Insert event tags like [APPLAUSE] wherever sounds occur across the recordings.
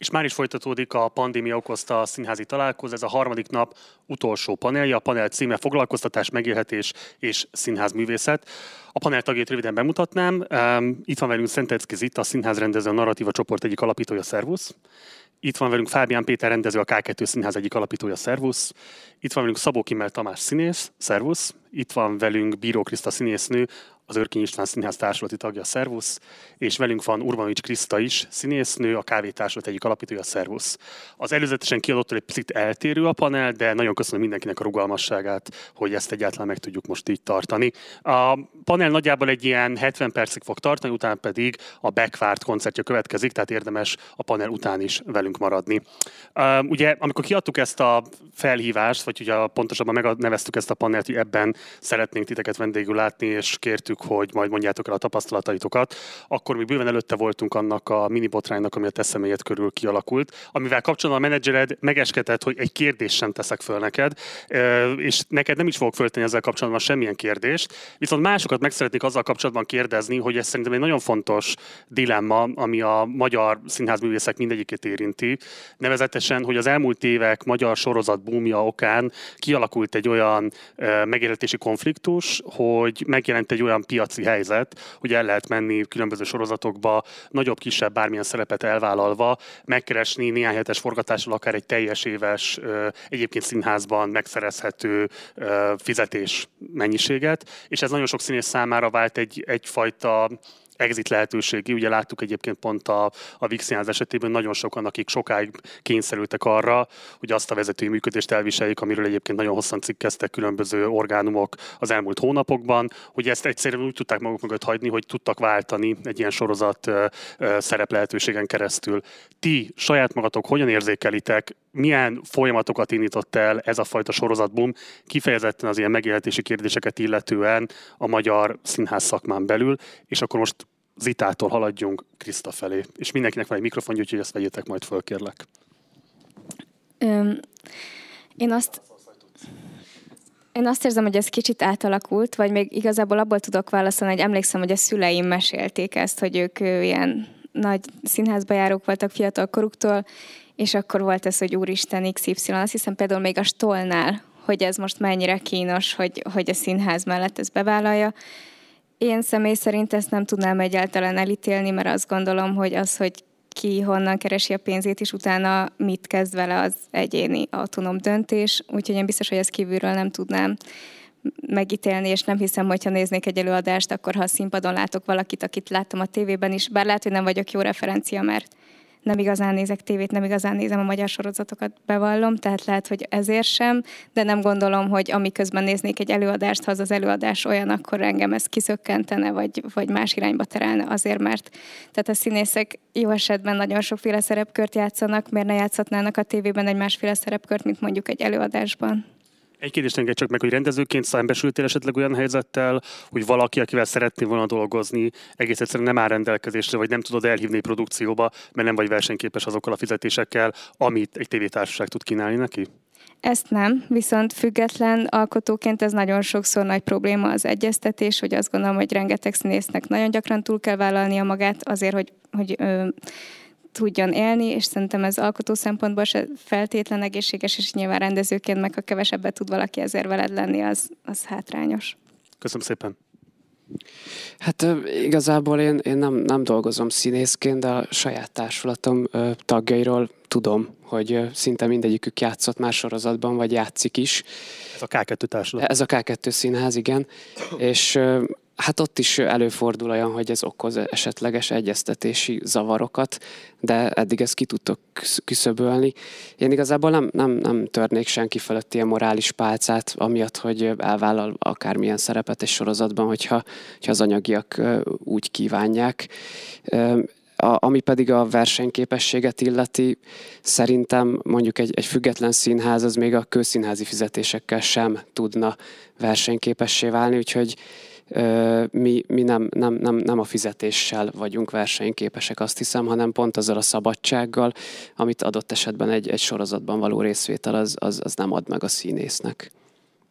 és már is folytatódik a pandémia okozta a színházi találkozó. Ez a harmadik nap utolsó panelja. A panel címe Foglalkoztatás, megélhetés és színházművészet. A panel tagjait röviden bemutatnám. Itt van velünk Szentecki Zita, a színház rendező, a narratíva csoport egyik alapítója, szervusz. Itt van velünk Fábián Péter rendező, a K2 Színház egyik alapítója, szervusz. Itt van velünk Szabó Kimmel Tamás színész, szervusz. Itt van velünk Bíró Kriszta színésznő, az Örkény István Színház társulati tagja, Szervusz, és velünk van Urbanovics Kriszta is, színésznő, a Kávé Társulat egyik alapítója, Szervusz. Az előzetesen kiadottól egy picit eltérő a panel, de nagyon köszönöm mindenkinek a rugalmasságát, hogy ezt egyáltalán meg tudjuk most így tartani. A panel nagyjából egy ilyen 70 percig fog tartani, utána pedig a backvárt koncertje következik, tehát érdemes a panel után is velünk maradni. Ugye, amikor kiadtuk ezt a felhívást, vagy ugye pontosabban megneveztük ezt a panelt, hogy ebben szeretnénk titeket vendégül látni, és kértük hogy majd mondjátok el a tapasztalataitokat, akkor még bőven előtte voltunk annak a mini botránynak, ami a te személyed körül kialakult, amivel kapcsolatban a menedzsered megeskedett, hogy egy kérdést sem teszek föl neked, és neked nem is fogok föltenni ezzel kapcsolatban semmilyen kérdést, viszont másokat meg szeretnék azzal kapcsolatban kérdezni, hogy ez szerintem egy nagyon fontos dilemma, ami a magyar színházművészek mindegyikét érinti, nevezetesen, hogy az elmúlt évek magyar sorozat búmja okán kialakult egy olyan megélhetési konfliktus, hogy megjelent egy olyan piaci helyzet, hogy el lehet menni különböző sorozatokba, nagyobb, kisebb, bármilyen szerepet elvállalva, megkeresni néhány hetes forgatással akár egy teljes éves, egyébként színházban megszerezhető fizetés mennyiséget, és ez nagyon sok színész számára vált egy, egyfajta exit lehetőségi. Ugye láttuk egyébként pont a, a Vixiánz esetében nagyon sokan, akik sokáig kényszerültek arra, hogy azt a vezetői működést elviseljék, amiről egyébként nagyon hosszan cikkeztek különböző orgánumok az elmúlt hónapokban, hogy ezt egyszerűen úgy tudták maguk mögött hagyni, hogy tudtak váltani egy ilyen sorozat szerep lehetőségen keresztül. Ti saját magatok hogyan érzékelitek, milyen folyamatokat indított el ez a fajta sorozatboom, kifejezetten az ilyen megélhetési kérdéseket illetően a magyar színház szakmán belül, és akkor most Zitától haladjunk Kriszta felé. És mindenkinek van egy mikrofonja, úgyhogy ezt vegyétek majd föl, kérlek. Öm, én azt, én azt érzem, hogy ez kicsit átalakult, vagy még igazából abból tudok válaszolni, hogy emlékszem, hogy a szüleim mesélték ezt, hogy ők ilyen nagy színházba járók voltak fiatal koruktól, és akkor volt ez, hogy úristen XY, azt hiszem például még a Stolnál, hogy ez most mennyire kínos, hogy, hogy a színház mellett ez bevállalja, én személy szerint ezt nem tudnám egyáltalán elítélni, mert azt gondolom, hogy az, hogy ki honnan keresi a pénzét, és utána mit kezd vele, az egyéni autonóm döntés. Úgyhogy én biztos, hogy ezt kívülről nem tudnám megítélni, és nem hiszem, hogy ha néznék egy előadást, akkor ha a színpadon látok valakit, akit láttam a tévében is, bár lehet, hogy nem vagyok jó referencia, mert nem igazán nézek tévét, nem igazán nézem a magyar sorozatokat, bevallom, tehát lehet, hogy ezért sem, de nem gondolom, hogy amiközben néznék egy előadást, ha az az előadás olyan, akkor engem ez kiszökkentene, vagy, vagy más irányba terelne azért, mert tehát a színészek jó esetben nagyon sokféle szerepkört játszanak, miért ne játszhatnának a tévében egy másféle szerepkört, mint mondjuk egy előadásban. Egy kérdést engedj csak meg, hogy rendezőként szembesültél esetleg olyan helyzettel, hogy valaki, akivel szeretnél volna dolgozni, egész egyszerűen nem áll rendelkezésre, vagy nem tudod elhívni produkcióba, mert nem vagy versenyképes azokkal a fizetésekkel, amit egy tévétársaság tud kínálni neki? Ezt nem, viszont független alkotóként ez nagyon sokszor nagy probléma az egyeztetés, hogy azt gondolom, hogy rengeteg színésznek nagyon gyakran túl kell vállalnia magát azért, hogy, hogy ö, tudjon élni, és szerintem ez alkotó szempontból se feltétlen egészséges, és nyilván rendezőként meg, ha kevesebbet tud valaki ezért veled lenni, az, az hátrányos. Köszönöm szépen. Hát igazából én, én nem, nem dolgozom színészként, de a saját társulatom tagjairól tudom, hogy szinte mindegyikük játszott más sorozatban, vagy játszik is. Ez a K2 társulat. Ez a K2 színház, igen. És Hát ott is előfordul olyan, hogy ez okoz esetleges egyeztetési zavarokat, de eddig ezt ki tudtok küszöbölni. Én igazából nem, nem, nem törnék senki fölött ilyen morális pálcát, amiatt, hogy elvállal akármilyen szerepet egy sorozatban, hogyha, hogyha az anyagiak úgy kívánják. A, ami pedig a versenyképességet illeti, szerintem mondjuk egy, egy független színház az még a közszínházi fizetésekkel sem tudna versenyképessé válni, úgyhogy mi, mi nem, nem, nem, nem a fizetéssel vagyunk versenyképesek, azt hiszem, hanem pont azzal a szabadsággal, amit adott esetben egy, egy sorozatban való részvétel az, az, az nem ad meg a színésznek.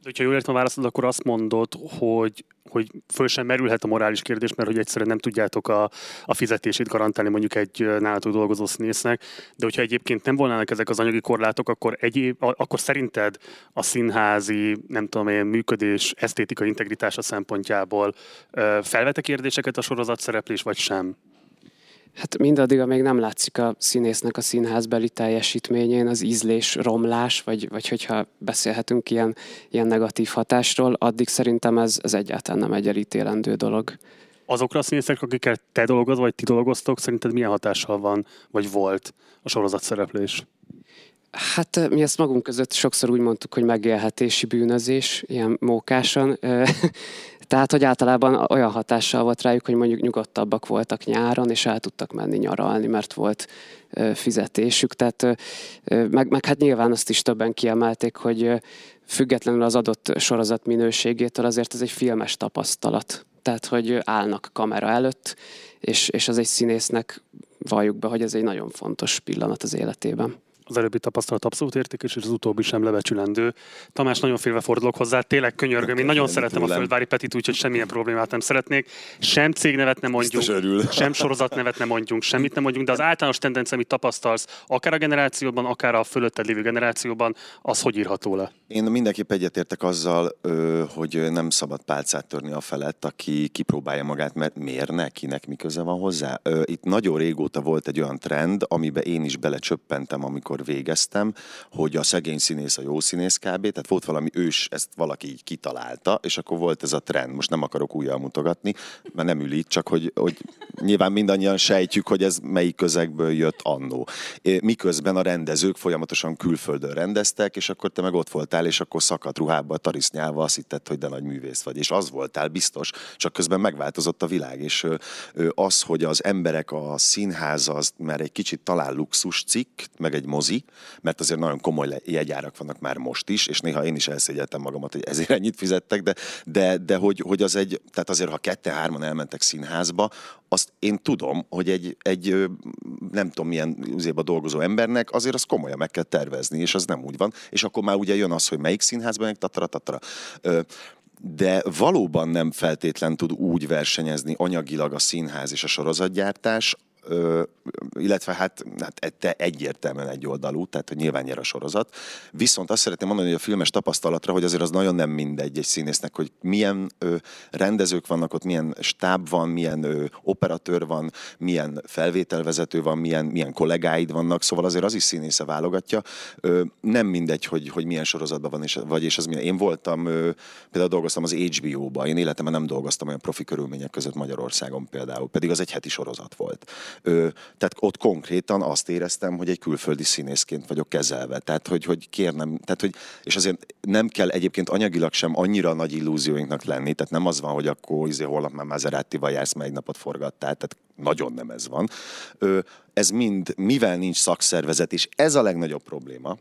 hogyha jól értem a válaszod, akkor azt mondod, hogy hogy föl sem merülhet a morális kérdés, mert hogy egyszerűen nem tudjátok a, a fizetését garantálni mondjuk egy nálatok dolgozó színésznek, de hogyha egyébként nem volnának ezek az anyagi korlátok, akkor, egyéb, akkor szerinted a színházi, nem tudom én, működés, esztétika integritása szempontjából felvete kérdéseket a sorozat szereplés, vagy sem? Hát mindaddig, amíg nem látszik a színésznek a színházbeli teljesítményén az ízlés romlás, vagy, vagy hogyha beszélhetünk ilyen, ilyen negatív hatásról, addig szerintem ez, ez egyáltalán nem egy elítélendő dolog. Azokra a színészek, akikkel te dolgozol, vagy ti dolgoztok, szerinted milyen hatással van, vagy volt a sorozat szereplés? Hát mi ezt magunk között sokszor úgy mondtuk, hogy megélhetési bűnözés, ilyen mókásan. Tehát, hogy általában olyan hatással volt rájuk, hogy mondjuk nyugodtabbak voltak nyáron, és el tudtak menni nyaralni, mert volt fizetésük. Tehát, meg, meg hát nyilván azt is többen kiemelték, hogy függetlenül az adott sorozat minőségétől azért ez egy filmes tapasztalat. Tehát, hogy állnak kamera előtt, és, és az egy színésznek valljuk be, hogy ez egy nagyon fontos pillanat az életében az előbbi tapasztalat abszolút értékes, és az utóbbi sem lebecsülendő. Tamás, nagyon félve fordulok hozzá, tényleg könyörgöm, én nagyon szeretem a Földvári Petit, úgyhogy semmilyen problémát nem szeretnék. Sem cégnevet nem mondjunk, [LAUGHS] sem sorozatnevet nem mondjunk, semmit nem mondjunk, de az általános tendencia, amit tapasztalsz, akár a generációban, akár a fölötted lévő generációban, az hogy írható le? Én mindenképp egyetértek azzal, hogy nem szabad pálcát törni a felett, aki kipróbálja magát, mert miért ne, kinek mi köze van hozzá. Itt nagyon régóta volt egy olyan trend, amiben én is belecsöppentem, amikor amikor végeztem, hogy a szegény színész a jó színész kb. Tehát volt valami ős, ezt valaki így kitalálta, és akkor volt ez a trend. Most nem akarok újjal mutogatni, mert nem ül itt, csak hogy, hogy nyilván mindannyian sejtjük, hogy ez melyik közegből jött annó. Miközben a rendezők folyamatosan külföldön rendeztek, és akkor te meg ott voltál, és akkor szakadt ruhába, tarisznyálva azt hitted, hogy de nagy művész vagy. És az voltál biztos, csak közben megváltozott a világ, és az, hogy az emberek a színház az, mert egy kicsit talál luxus cikk, meg egy mozi, mozi, mert azért nagyon komoly jegyárak vannak már most is, és néha én is elszégyeltem magamat, hogy ezért ennyit fizettek, de, de, de hogy, hogy az egy, tehát azért ha kette-hárman elmentek színházba, azt én tudom, hogy egy, egy nem tudom milyen üzébe dolgozó embernek azért az komolyan meg kell tervezni, és az nem úgy van. És akkor már ugye jön az, hogy melyik színházban, tatara, tatara. De valóban nem feltétlen tud úgy versenyezni anyagilag a színház és a sorozatgyártás, illetve hát, hát te egyértelműen egy oldalú, tehát hogy nyilván nyer a sorozat. Viszont azt szeretném mondani, hogy a filmes tapasztalatra, hogy azért az nagyon nem mindegy egy színésznek, hogy milyen ö, rendezők vannak ott, milyen stáb van, milyen ö, operatőr van, milyen felvételvezető van, milyen, milyen kollégáid vannak, szóval azért az is színésze válogatja. Ö, nem mindegy, hogy, hogy milyen sorozatban van, és, vagy és az milyen. Én voltam, ö, például dolgoztam az HBO-ba, én életemben nem dolgoztam olyan profi körülmények között Magyarországon például, pedig az egy heti sorozat volt. Tehát ott konkrétan azt éreztem, hogy egy külföldi színészként vagyok kezelve. Tehát, hogy, hogy kérnem, tehát, hogy, és azért nem kell egyébként anyagilag sem annyira nagy illúzióinknak lenni, tehát nem az van, hogy akkor izé, holnap már Maserati-val jársz, meg egy napot forgattál, tehát nagyon nem ez van. Ez mind, mivel nincs szakszervezet, és ez a legnagyobb probléma,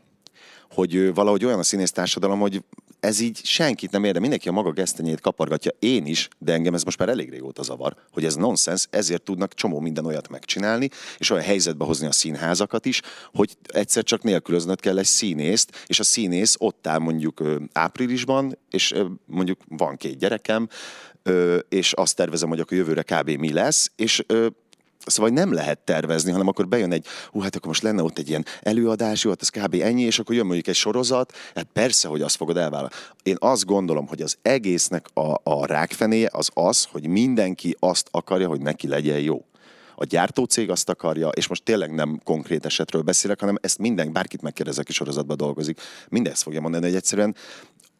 hogy valahogy olyan a színész társadalom, hogy ez így senkit nem érde, mindenki a maga gesztenyét kapargatja, én is, de engem ez most már elég régóta zavar, hogy ez nonsens, ezért tudnak csomó minden olyat megcsinálni, és olyan helyzetbe hozni a színházakat is, hogy egyszer csak nélkülöznöd kell egy színészt, és a színész ott áll mondjuk áprilisban, és mondjuk van két gyerekem, és azt tervezem, hogy akkor jövőre kb. mi lesz, és Szóval nem lehet tervezni, hanem akkor bejön egy, hú, hát akkor most lenne ott egy ilyen előadás, jó, hát ez kb. ennyi, és akkor jön mondjuk egy sorozat, hát persze, hogy azt fogod elvállalni. Én azt gondolom, hogy az egésznek a, a rákfenéje az az, hogy mindenki azt akarja, hogy neki legyen jó a gyártócég azt akarja, és most tényleg nem konkrét esetről beszélek, hanem ezt minden, bárkit megkérdezek, aki sorozatban dolgozik, mindezt fogja mondani, hogy egyszerűen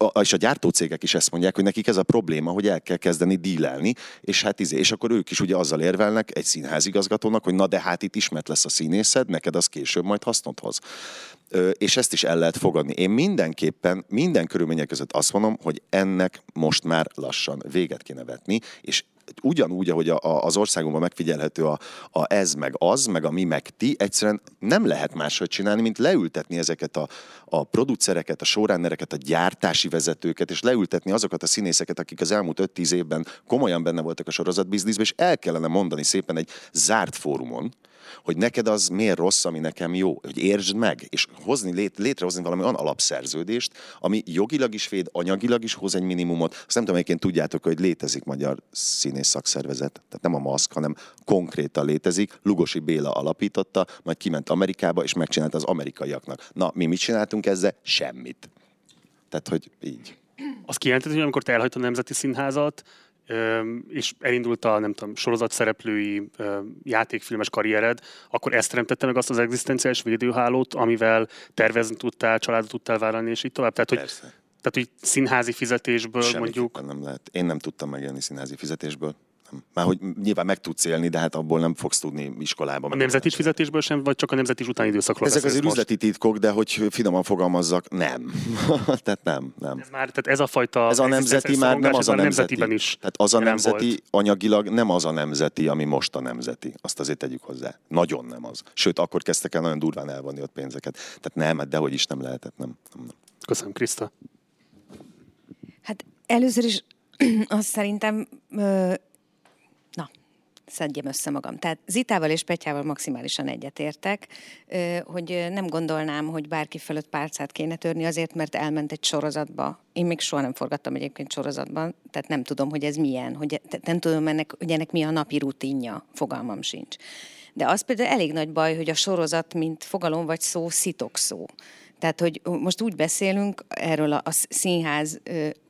a, és a gyártócégek is ezt mondják, hogy nekik ez a probléma, hogy el kell kezdeni dílelni, és hát izé, és akkor ők is ugye azzal érvelnek egy színházigazgatónak, hogy na de hát itt ismert lesz a színészed, neked az később majd hasznot hoz. Ö, és ezt is el lehet fogadni. Én mindenképpen, minden körülmények között azt mondom, hogy ennek most már lassan véget kéne vetni, és ugyanúgy, ahogy a, a, az országunkban megfigyelhető a, a ez, meg az, meg a mi, meg ti, egyszerűen nem lehet máshogy csinálni, mint leültetni ezeket a, a producereket, a showrunnereket, a gyártási vezetőket, és leültetni azokat a színészeket, akik az elmúlt 5-10 évben komolyan benne voltak a sorozatbizniszben, és el kellene mondani szépen egy zárt fórumon, hogy neked az miért rossz, ami nekem jó, hogy értsd meg, és hozni, lét, létrehozni valami olyan alapszerződést, ami jogilag is véd, anyagilag is hoz egy minimumot. Azt nem tudom, egyébként tudjátok, hogy létezik magyar színész szakszervezet, tehát nem a maszk, hanem konkrétan létezik. Lugosi Béla alapította, majd kiment Amerikába, és megcsinálta az amerikaiaknak. Na, mi mit csináltunk ezzel? Semmit. Tehát, hogy így. Az kijelentett, hogy amikor te elhagytad a Nemzeti Színházat, és elindult a, nem tudom, sorozat szereplői játékfilmes karriered, akkor ezt teremtette meg azt az egzisztenciális védőhálót, amivel tervezni tudtál, családot tudtál vállalni, és így tovább. Tehát, hogy, tehát, hogy színházi fizetésből mondjuk... nem lehet. Én nem tudtam megélni színházi fizetésből. Már hogy nyilván meg tudsz élni, de hát abból nem fogsz tudni iskolában. A nemzeti fizetésből sem, vagy csak a nemzeti utáni időszakról Ezek az üzleti titkok, de hogy finoman fogalmazzak, nem. [LAUGHS] tehát nem, nem. Ez, már, tehát ez a fajta... Ez a nemzeti már nem az a nemzeti. is tehát az a nemzeti volt. anyagilag nem az a nemzeti, ami most a nemzeti. Azt azért tegyük hozzá. Nagyon nem az. Sőt, akkor kezdtek el nagyon durván elvonni ott pénzeket. Tehát nem, hát dehogy is nem lehetett, nem. nem, nem. Köszönöm, Kriszta. Hát először is [CLEARS THROAT] azt szerintem szedjem össze magam. Tehát Zitával és Petyával maximálisan egyetértek, hogy nem gondolnám, hogy bárki fölött pálcát kéne törni azért, mert elment egy sorozatba. Én még soha nem forgattam egyébként sorozatban, tehát nem tudom, hogy ez milyen, hogy nem tudom, ennek, hogy ennek mi a napi rutinja, fogalmam sincs. De az például elég nagy baj, hogy a sorozat, mint fogalom vagy szó, szitok szó. Tehát, hogy most úgy beszélünk erről a, színház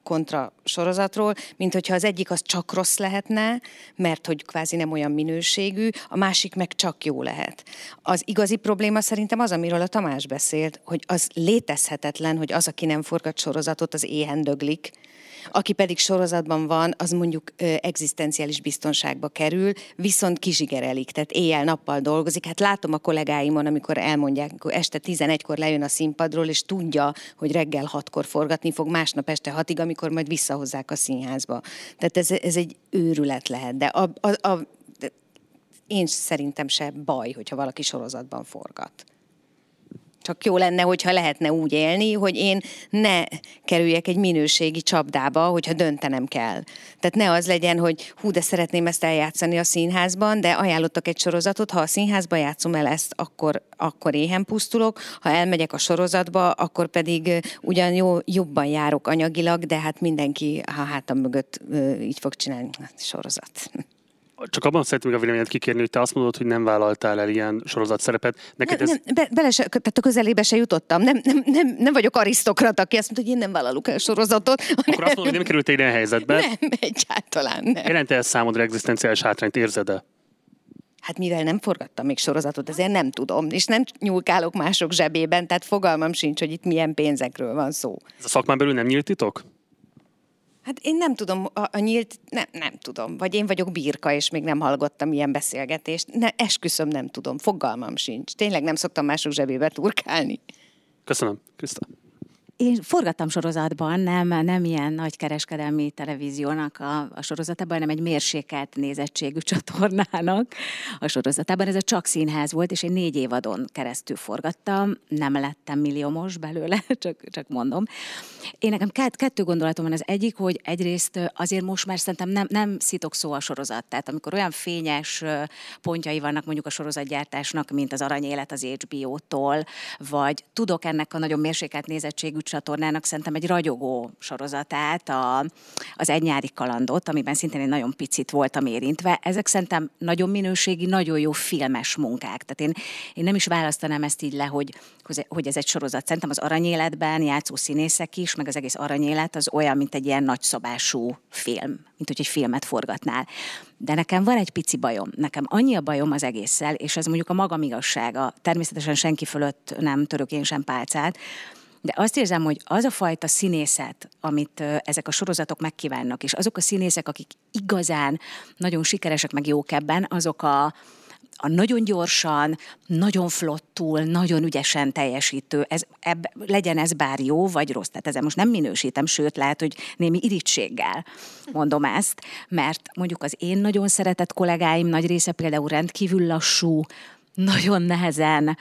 kontra sorozatról, mint hogyha az egyik az csak rossz lehetne, mert hogy kvázi nem olyan minőségű, a másik meg csak jó lehet. Az igazi probléma szerintem az, amiről a Tamás beszélt, hogy az létezhetetlen, hogy az, aki nem forgat sorozatot, az éhen döglik, aki pedig sorozatban van, az mondjuk egzisztenciális biztonságba kerül, viszont kizsigerelik, tehát éjjel-nappal dolgozik. Hát látom a kollégáimon, amikor elmondják, amikor este 11-kor lejön a színpadról, és tudja, hogy reggel 6-kor forgatni fog, másnap este 6-ig, amikor majd visszahozzák a színházba. Tehát ez, ez egy őrület lehet, de a, a, a, én szerintem se baj, hogyha valaki sorozatban forgat. Csak jó lenne, hogyha lehetne úgy élni, hogy én ne kerüljek egy minőségi csapdába, hogyha döntenem kell. Tehát ne az legyen, hogy hú, de szeretném ezt eljátszani a színházban, de ajánlottak egy sorozatot, ha a színházba játszom el ezt, akkor, akkor éhen pusztulok, ha elmegyek a sorozatba, akkor pedig ugyan jó, jobban járok anyagilag, de hát mindenki a hátam mögött így fog csinálni. Hát, sorozat [LAUGHS] csak abban szeretném a véleményet kikérni, hogy te azt mondod, hogy nem vállaltál el ilyen sorozat szerepet. Neked nem, ez... nem, be, bele se, tehát a közelébe se jutottam. Nem, nem, nem, nem vagyok arisztokrat, aki azt mondta, hogy én nem vállalok el sorozatot. Akkor nem, azt mondod, hogy nem került egy ilyen helyzetbe? Nem, egyáltalán nem. Jelente ez számodra egzisztenciális hátrányt, érzed-e? Hát mivel nem forgattam még sorozatot, ezért nem tudom, és nem nyúlkálok mások zsebében, tehát fogalmam sincs, hogy itt milyen pénzekről van szó. Ez a szakmán belül nem nyílt titok? Hát én nem tudom, a, a nyílt, nem, nem tudom. Vagy én vagyok birka, és még nem hallgattam ilyen beszélgetést. Ne, esküszöm, nem tudom. Fogalmam sincs. Tényleg nem szoktam mások zsebébe turkálni. Köszönöm, Kriszta. Én forgattam sorozatban, nem, nem ilyen nagy kereskedelmi televíziónak a, a sorozatában, hanem egy mérsékelt nézettségű [LAUGHS] csatornának a sorozatában. Ez a csak színház volt, és én négy évadon keresztül forgattam, nem lettem milliómos belőle, [LAUGHS] csak, csak mondom. Én nekem kett, kettő gondolatom van. Az egyik, hogy egyrészt azért most már szerintem nem, nem szitok szó a sorozat. Tehát amikor olyan fényes pontjai vannak mondjuk a sorozatgyártásnak, mint az Aranyélet az HBO-tól, vagy tudok ennek a nagyon mérsékelt nézettségű csatornának szerintem egy ragyogó sorozatát, a, az Egy nyári kalandot, amiben szintén egy nagyon picit voltam érintve. Ezek szerintem nagyon minőségi, nagyon jó filmes munkák. Tehát én, én nem is választanám ezt így le, hogy, hogy ez egy sorozat. Szerintem az aranyéletben játszó színészek is, meg az egész aranyélet az olyan, mint egy ilyen nagyszabású film, mint hogy egy filmet forgatnál. De nekem van egy pici bajom. Nekem annyi a bajom az egésszel, és ez mondjuk a magam igazsága. Természetesen senki fölött nem török én sem pálcát, de azt érzem, hogy az a fajta színészet, amit ezek a sorozatok megkívánnak, és azok a színészek, akik igazán nagyon sikeresek, meg jók ebben, azok a, a nagyon gyorsan, nagyon flottul, nagyon ügyesen teljesítő, ez, ebb, legyen ez bár jó vagy rossz, tehát ezzel most nem minősítem, sőt lehet, hogy némi irítséggel mondom ezt, mert mondjuk az én nagyon szeretett kollégáim nagy része például rendkívül lassú, nagyon nehezen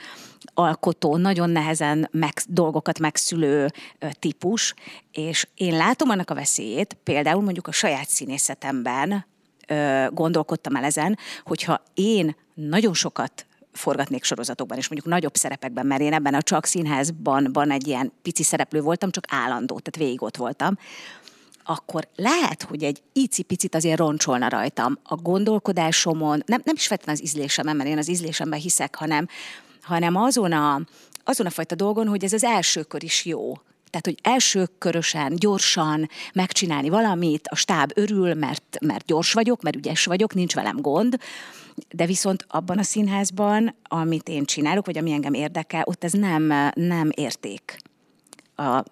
alkotó, nagyon nehezen meg, dolgokat megszülő típus, és én látom annak a veszélyét, például mondjuk a saját színészetemben gondolkodtam el ezen, hogyha én nagyon sokat forgatnék sorozatokban, és mondjuk nagyobb szerepekben, mert én ebben a csak színházban van egy ilyen pici szereplő voltam, csak állandó, tehát végig ott voltam, akkor lehet, hogy egy icipicit azért roncsolna rajtam a gondolkodásomon, nem, nem is feltétlenül az ízlésemben, mert én az ízlésemben hiszek, hanem, hanem azon a, azon a fajta dolgon, hogy ez az első kör is jó. Tehát, hogy elsőkörösen, gyorsan megcsinálni valamit, a stáb örül, mert, mert gyors vagyok, mert ügyes vagyok, nincs velem gond, de viszont abban a színházban, amit én csinálok, vagy ami engem érdekel, ott ez nem, nem érték. A,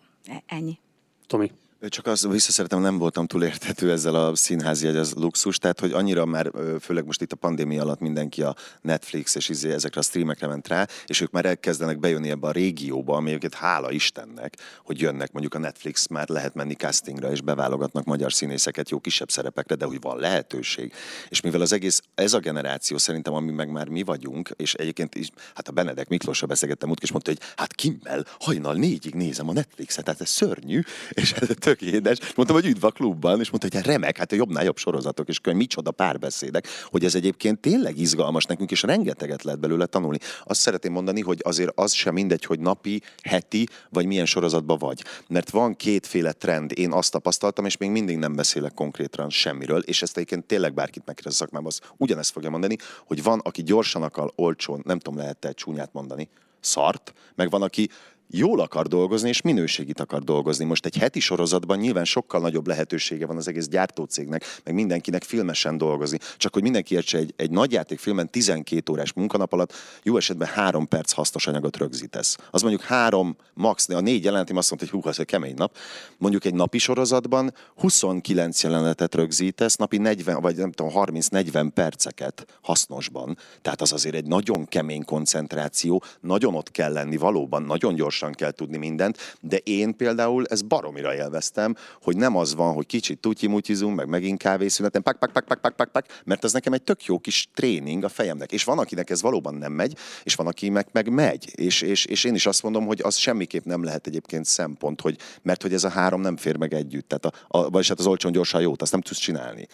ennyi. Tomi. Csak azt visszaszeretem, nem voltam túl értető ezzel a színházi az luxus, tehát hogy annyira már, főleg most itt a pandémia alatt mindenki a Netflix és izé ezekre a streamekre ment rá, és ők már elkezdenek bejönni ebbe a régióba, ami egyébként hála Istennek, hogy jönnek mondjuk a Netflix, már lehet menni castingra, és beválogatnak magyar színészeket jó kisebb szerepekre, de hogy van lehetőség. És mivel az egész, ez a generáció szerintem, ami meg már mi vagyunk, és egyébként is, hát a Benedek Miklósra beszélgettem úgy, és mondta, hogy hát Kimmel hajnal négyig nézem a Netflixet, tehát ez szörnyű, és tök édes. Mondtam, hogy üdv a klubban, és mondta, hogy hát remek, hát a jobbnál jobb sorozatok, és könyv, micsoda párbeszédek, hogy ez egyébként tényleg izgalmas nekünk, és rengeteget lehet belőle tanulni. Azt szeretném mondani, hogy azért az sem mindegy, hogy napi, heti, vagy milyen sorozatban vagy. Mert van kétféle trend, én azt tapasztaltam, és még mindig nem beszélek konkrétan semmiről, és ezt egyébként tényleg bárkit megkérdez a szakmában, az ugyanezt fogja mondani, hogy van, aki gyorsan akar, olcsón, nem tudom, lehet-e csúnyát mondani, szart, meg van, aki jól akar dolgozni, és minőségit akar dolgozni. Most egy heti sorozatban nyilván sokkal nagyobb lehetősége van az egész gyártócégnek, meg mindenkinek filmesen dolgozni. Csak hogy mindenki értse, egy, egy nagyjátékfilmen 12 órás munkanap alatt jó esetben három perc hasznos anyagot rögzítesz. Az mondjuk három, max, a négy jelenetim azt mondta, hogy hú, ez egy kemény nap. Mondjuk egy napi sorozatban 29 jelenetet rögzítesz, napi 40, vagy nem tudom, 30-40 perceket hasznosban. Tehát az azért egy nagyon kemény koncentráció, nagyon ott kell lenni valóban, nagyon gyors gyorsan kell tudni mindent, de én például ezt baromira élveztem, hogy nem az van, hogy kicsit tutyimutyizunk, meg megint kávészünetem, pak, pak, pak, pak, pak, pak, pak, mert az nekem egy tök jó kis tréning a fejemnek. És van, akinek ez valóban nem megy, és van, aki meg, meg megy. És, és, és én is azt mondom, hogy az semmiképp nem lehet egyébként szempont, hogy, mert hogy ez a három nem fér meg együtt. Tehát a, a, vagyis hát az olcsón gyorsan jót, azt nem tudsz csinálni.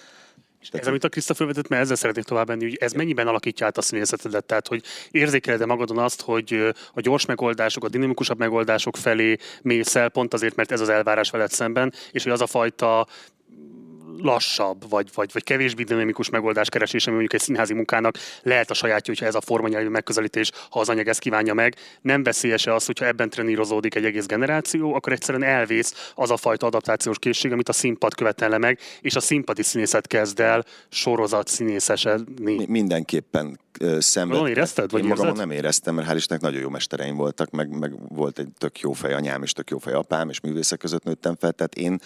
Ez, amit a Kriszta felvetett, mert ezzel szeretnék tovább menni, hogy ez mennyiben alakítja át a színészetedet, tehát hogy érzékeled magadon azt, hogy a gyors megoldások, a dinamikusabb megoldások felé mész el, pont azért, mert ez az elvárás veled szemben, és hogy az a fajta lassabb, vagy, vagy, vagy kevésbé dinamikus megoldás keresése, ami mondjuk egy színházi munkának lehet a sajátja, hogyha ez a formanyelvű megközelítés, ha az anyag ezt kívánja meg. Nem veszélyese az, hogyha ebben trenírozódik egy egész generáció, akkor egyszerűen elvész az a fajta adaptációs készség, amit a színpad követel meg, és a színpadi színészet kezd el sorozat színészesedni. Mindenképpen szenvedtem. érezted? Vagy Én magamon nem éreztem, mert hál' Istennek nagyon jó mestereim voltak, meg, meg volt egy tök jó fej anyám, és tök jó fej apám, és művészek között nőttem fel, tehát én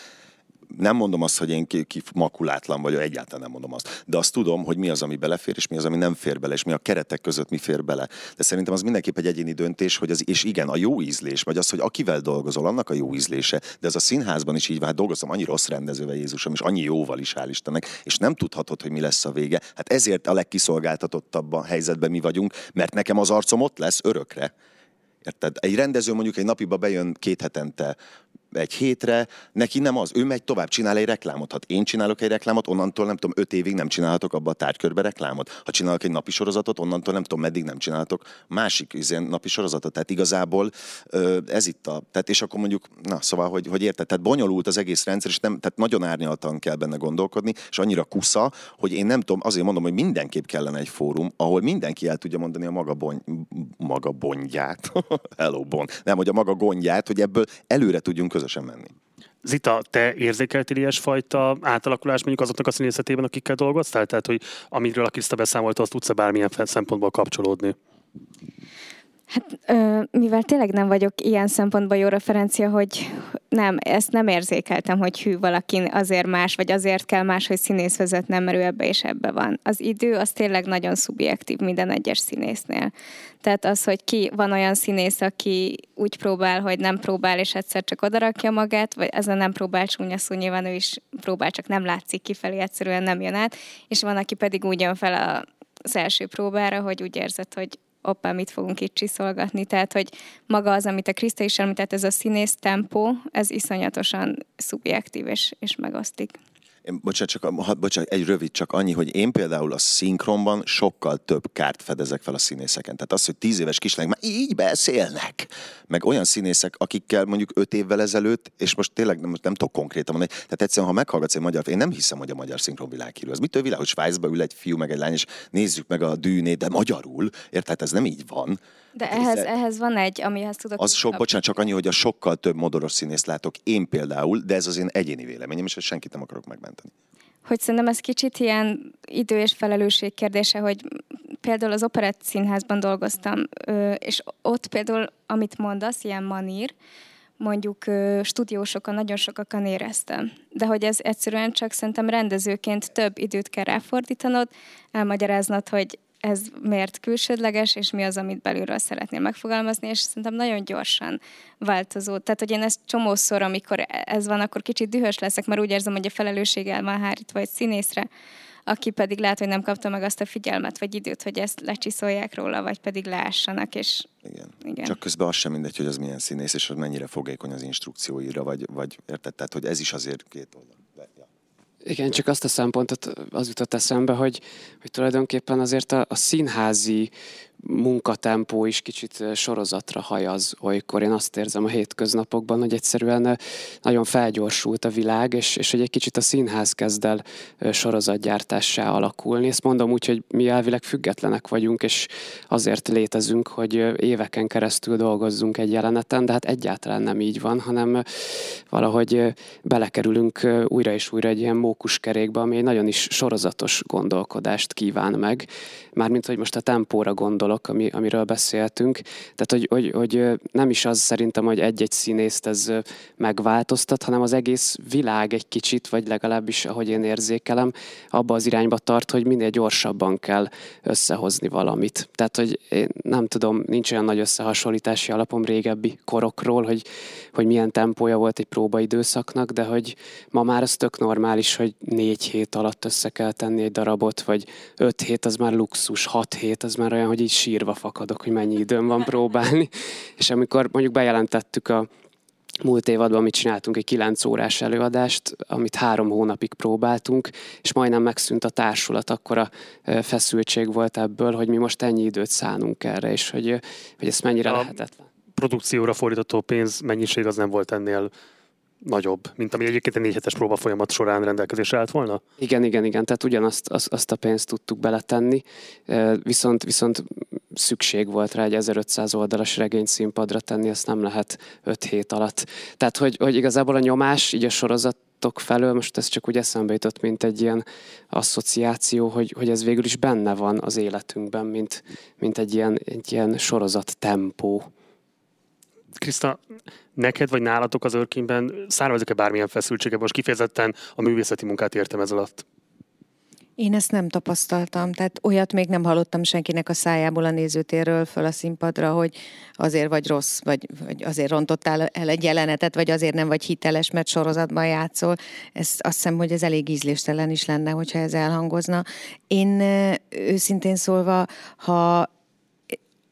nem mondom azt, hogy én ki, ki makulátlan vagyok, egyáltalán nem mondom azt. De azt tudom, hogy mi az, ami belefér, és mi az, ami nem fér bele, és mi a keretek között mi fér bele. De szerintem az mindenképp egy egyéni döntés, hogy az, és igen, a jó ízlés, vagy az, hogy akivel dolgozol, annak a jó ízlése. De ez a színházban is így van, hát dolgozom annyi rossz rendezővel Jézusom, és annyi jóval is, hál' Istennek, és nem tudhatod, hogy mi lesz a vége. Hát ezért a legkiszolgáltatottabb a helyzetben mi vagyunk, mert nekem az arcom ott lesz örökre. Érted? Egy rendező mondjuk egy napiba bejön két hetente, egy hétre, neki nem az, ő megy tovább, csinál egy reklámot. Ha én csinálok egy reklámot, onnantól nem tudom, öt évig nem csinálhatok abba a tárgykörbe reklámot. Ha csinálok egy napi sorozatot, onnantól nem tudom, meddig nem csinálhatok másik ilyen napi sorozatot. Tehát igazából ez itt a, tehát és akkor mondjuk, na szóval, hogy, hogy érted, tehát bonyolult az egész rendszer, és nem, tehát nagyon árnyaltan kell benne gondolkodni, és annyira kusza, hogy én nem tudom, azért mondom, hogy mindenképp kellene egy fórum, ahol mindenki el tudja mondani a maga, bony, maga bonyját, [LAUGHS] hello bon, nem, hogy a maga gondját, hogy ebből előre tudjunk közösen menni. Zita, te érzékeltél ilyesfajta átalakulás mondjuk azoknak a színészetében, akikkel dolgoztál? Tehát, hogy amiről a Kriszta beszámolt, azt tudsz-e bármilyen szempontból kapcsolódni? Hát, mivel tényleg nem vagyok ilyen szempontból jó referencia, hogy nem, ezt nem érzékeltem, hogy hű valaki azért más, vagy azért kell más, hogy színész vezetnem, mert ő ebbe és ebbe van. Az idő az tényleg nagyon szubjektív minden egyes színésznél. Tehát az, hogy ki van olyan színész, aki úgy próbál, hogy nem próbál, és egyszer csak odarakja magát, vagy ezen nem próbál csúnya szó, nyilván ő is próbál, csak nem látszik kifelé, egyszerűen nem jön át, és van, aki pedig úgy jön fel a az első próbára, hogy úgy érzed, hogy oppá, mit fogunk itt csiszolgatni. Tehát, hogy maga az, amit a Kriszta is említett, ez a színész tempó, ez iszonyatosan szubjektív és, és megosztik. Én, bocsánat, csak, ha, bocsánat, egy rövid, csak annyi, hogy én például a szinkronban sokkal több kárt fedezek fel a színészeken. Tehát az, hogy tíz éves kislányok már így beszélnek, meg olyan színészek, akikkel mondjuk öt évvel ezelőtt, és most tényleg nem, nem tudok konkrétan mondani, tehát egyszerűen, ha meghallgatsz egy magyar, én nem hiszem, hogy a magyar szinkron világhírű. Az mitől világ, hogy Svájcba ül egy fiú meg egy lány, és nézzük meg a dűnét, de magyarul, érted? Ez nem így van. De ehhez, ez- ehhez van egy, amihez tudok... Az sok, bocsánat, csak annyi, hogy a sokkal több modoros színészt látok én például, de ez az én egyéni véleményem, és senkit nem akarok megmenteni. hogy szerintem ez kicsit ilyen idő és felelősség kérdése, hogy például az Operett Színházban dolgoztam, és ott például, amit mondasz, ilyen manír, mondjuk stúdiósokon nagyon sokakan éreztem. De hogy ez egyszerűen csak szerintem rendezőként több időt kell ráfordítanod, elmagyaráznod, hogy ez miért külsődleges, és mi az, amit belülről szeretnél megfogalmazni, és szerintem nagyon gyorsan változó. Tehát, hogy én ezt csomószor, amikor ez van, akkor kicsit dühös leszek, mert úgy érzem, hogy a felelősség el van hárítva egy színészre, aki pedig lehet, hogy nem kapta meg azt a figyelmet, vagy időt, hogy ezt lecsiszolják róla, vagy pedig leássanak, és Igen. Igen. Csak közben az sem mindegy, hogy az milyen színész, és hogy mennyire fogékony az instrukcióira, vagy, vagy érted? Tehát, hogy ez is azért két oldal. Igen, csak azt a szempontot az jutott eszembe, hogy, hogy tulajdonképpen azért a, a színházi munkatempó is kicsit sorozatra hajaz olykor. Én azt érzem a hétköznapokban, hogy egyszerűen nagyon felgyorsult a világ, és, és hogy egy kicsit a színház kezd el sorozatgyártássá alakulni. Ezt mondom úgy, hogy mi elvileg függetlenek vagyunk, és azért létezünk, hogy éveken keresztül dolgozzunk egy jeleneten, de hát egyáltalán nem így van, hanem valahogy belekerülünk újra és újra egy ilyen mókuskerékbe, ami egy nagyon is sorozatos gondolkodást kíván meg. Mármint, hogy most a tempóra gondolok, ami, amiről beszéltünk. Tehát, hogy, hogy, hogy nem is az szerintem, hogy egy-egy színészt ez megváltoztat, hanem az egész világ egy kicsit, vagy legalábbis, ahogy én érzékelem, abba az irányba tart, hogy minél gyorsabban kell összehozni valamit. Tehát, hogy én nem tudom, nincs olyan nagy összehasonlítási alapom régebbi korokról, hogy, hogy milyen tempója volt egy próbaidőszaknak, de hogy ma már az tök normális, hogy négy hét alatt össze kell tenni egy darabot, vagy öt hét az már luxus, hat hét az már olyan, hogy így sírva fakadok, hogy mennyi időm van próbálni. [LAUGHS] És amikor mondjuk bejelentettük a múlt évadban mi csináltunk egy 9 órás előadást, amit három hónapig próbáltunk, és majdnem megszűnt a társulat, akkora ö, feszültség volt ebből, hogy mi most ennyi időt szánunk erre, és hogy, hogy ez mennyire A- lehetetlen. Produkcióra fordítható pénz mennyiség az nem volt ennél nagyobb, mint ami egyébként egy négy hetes próba folyamat során rendelkezésre állt volna? Igen, igen, igen, tehát ugyanazt azt, azt a pénzt tudtuk beletenni, viszont, viszont szükség volt rá egy 1500 oldalas regényt színpadra tenni, ezt nem lehet 5 hét alatt. Tehát, hogy, hogy igazából a nyomás így a sorozatok felől, most ez csak úgy eszembe jutott, mint egy ilyen asszociáció, hogy, hogy ez végül is benne van az életünkben, mint, mint egy, ilyen, egy ilyen sorozat tempó. Kriszta, neked vagy nálatok az örkényben származik-e bármilyen feszültsége? Most kifejezetten a művészeti munkát értem ez alatt. Én ezt nem tapasztaltam, tehát olyat még nem hallottam senkinek a szájából a nézőtérről föl a színpadra, hogy azért vagy rossz, vagy, vagy azért rontottál el egy jelenetet, vagy azért nem vagy hiteles, mert sorozatban játszol. Ez, azt hiszem, hogy ez elég ízléstelen is lenne, hogyha ez elhangozna. Én őszintén szólva, ha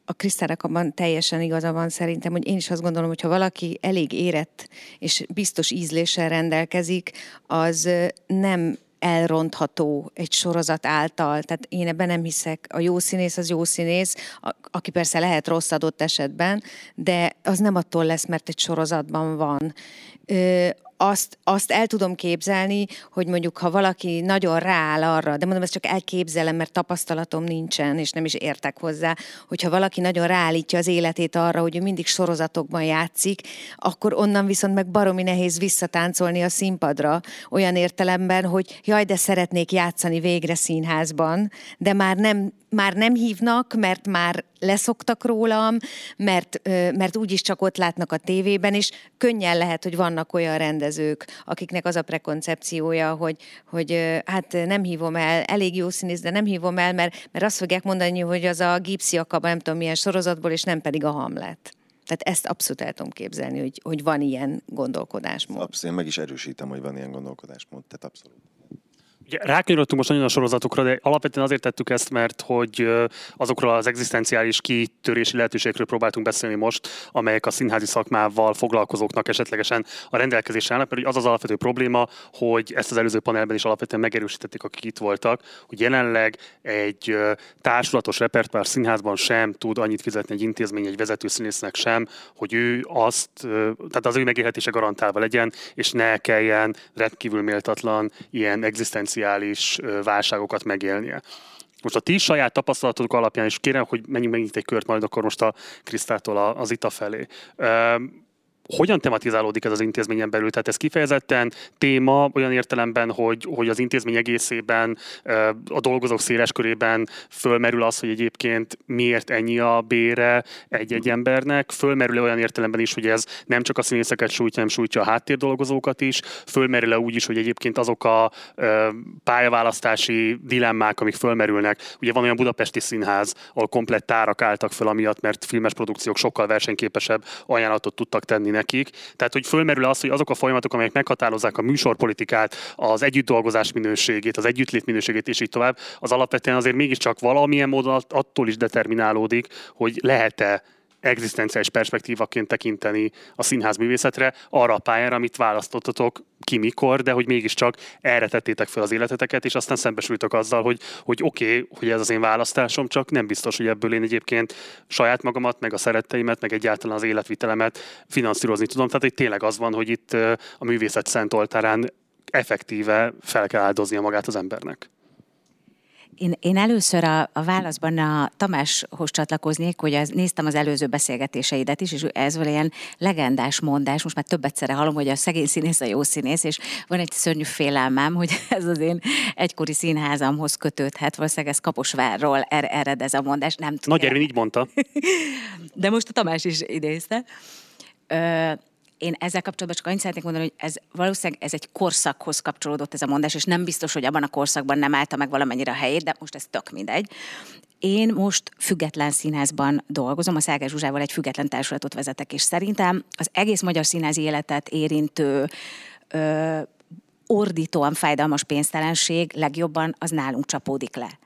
a Krisztának abban teljesen igaza van szerintem, hogy én is azt gondolom, hogy ha valaki elég érett és biztos ízléssel rendelkezik, az nem elrontható egy sorozat által. Tehát én ebben nem hiszek. A jó színész az jó színész, aki persze lehet rossz adott esetben, de az nem attól lesz, mert egy sorozatban van. Azt, azt el tudom képzelni, hogy mondjuk, ha valaki nagyon rááll arra, de mondom, ezt csak elképzelem, mert tapasztalatom nincsen, és nem is értek hozzá, hogyha valaki nagyon ráállítja az életét arra, hogy ő mindig sorozatokban játszik, akkor onnan viszont meg baromi nehéz visszatáncolni a színpadra, olyan értelemben, hogy jaj, de szeretnék játszani végre színházban, de már nem, már nem hívnak, mert már leszoktak rólam, mert, mert úgyis csak ott látnak a tévében, és könnyen lehet, hogy vannak olyan rendezők, akiknek az a prekoncepciója, hogy, hogy hát nem hívom el, elég jó színész, de nem hívom el, mert, mert azt fogják mondani, hogy az a gipszi akaba, nem tudom milyen sorozatból, és nem pedig a Hamlet. Tehát ezt abszolút el tudom képzelni, hogy, hogy van ilyen gondolkodásmód. Abszolút, én meg is erősítem, hogy van ilyen gondolkodásmód, tehát abszolút. Ugye rákanyarodtunk most nagyon a sorozatokra, de alapvetően azért tettük ezt, mert hogy azokról az egzisztenciális kitörési lehetőségekről próbáltunk beszélni most, amelyek a színházi szakmával foglalkozóknak esetlegesen a rendelkezésre állnak, mert az az alapvető probléma, hogy ezt az előző panelben is alapvetően megerősítették, akik itt voltak, hogy jelenleg egy társulatos repertoár színházban sem tud annyit fizetni egy intézmény, egy vezető színésznek sem, hogy ő azt, tehát az ő megélhetése garantálva legyen, és ne kelljen rendkívül méltatlan ilyen egzisztenciális potenciális válságokat megélnie. Most a ti saját tapasztalatotok alapján is kérem, hogy menjünk megint egy kört majd akkor most a Krisztától az ITA felé hogyan tematizálódik ez az intézményen belül? Tehát ez kifejezetten téma olyan értelemben, hogy, hogy az intézmény egészében, a dolgozók széles körében fölmerül az, hogy egyébként miért ennyi a bére egy-egy embernek, fölmerül olyan értelemben is, hogy ez nem csak a színészeket sújtja, hanem sújtja a háttérdolgozókat is, fölmerül úgy is, hogy egyébként azok a pályaválasztási dilemmák, amik fölmerülnek. Ugye van olyan budapesti színház, ahol komplett tárak álltak föl amiatt, mert filmes produkciók sokkal versenyképesebb ajánlatot tudtak tenni nekik. Tehát, hogy fölmerül az, hogy azok a folyamatok, amelyek meghatározzák a műsorpolitikát, az együttdolgozás minőségét, az együttlét minőségét, és így tovább, az alapvetően azért mégiscsak valamilyen módon attól is determinálódik, hogy lehet-e egzisztenciális perspektívaként tekinteni a színház művészetre, arra a pályára, amit választottatok ki mikor, de hogy mégiscsak erre tettétek fel az életeteket, és aztán szembesültök azzal, hogy, hogy oké, okay, hogy ez az én választásom, csak nem biztos, hogy ebből én egyébként saját magamat, meg a szeretteimet, meg egyáltalán az életvitelemet finanszírozni tudom. Tehát hogy tényleg az van, hogy itt a művészet szent oltárán effektíve fel kell áldoznia magát az embernek. Én, én először a, a válaszban a Tamáshoz csatlakoznék, hogy az, néztem az előző beszélgetéseidet is, és ez van ilyen legendás mondás, most már több egyszerre hallom, hogy a szegény színész a jó színész, és van egy szörnyű félelmem, hogy [LAUGHS] ez az én egykori színházamhoz kötődhet, valószínűleg ez Kaposvárról er, ered ez a mondás, nem tudom. Nagy Ervin így mondta. [LAUGHS] De most a Tamás is idézte. Ö, én ezzel kapcsolatban csak annyit szeretnék mondani, hogy ez valószínűleg ez egy korszakhoz kapcsolódott ez a mondás, és nem biztos, hogy abban a korszakban nem állta meg valamennyire a helyét, de most ez tök mindegy. Én most független színházban dolgozom, a Szágás Zsuzsával egy független társulatot vezetek, és szerintem az egész magyar színházi életet érintő ö, ordítóan fájdalmas pénztelenség legjobban az nálunk csapódik le.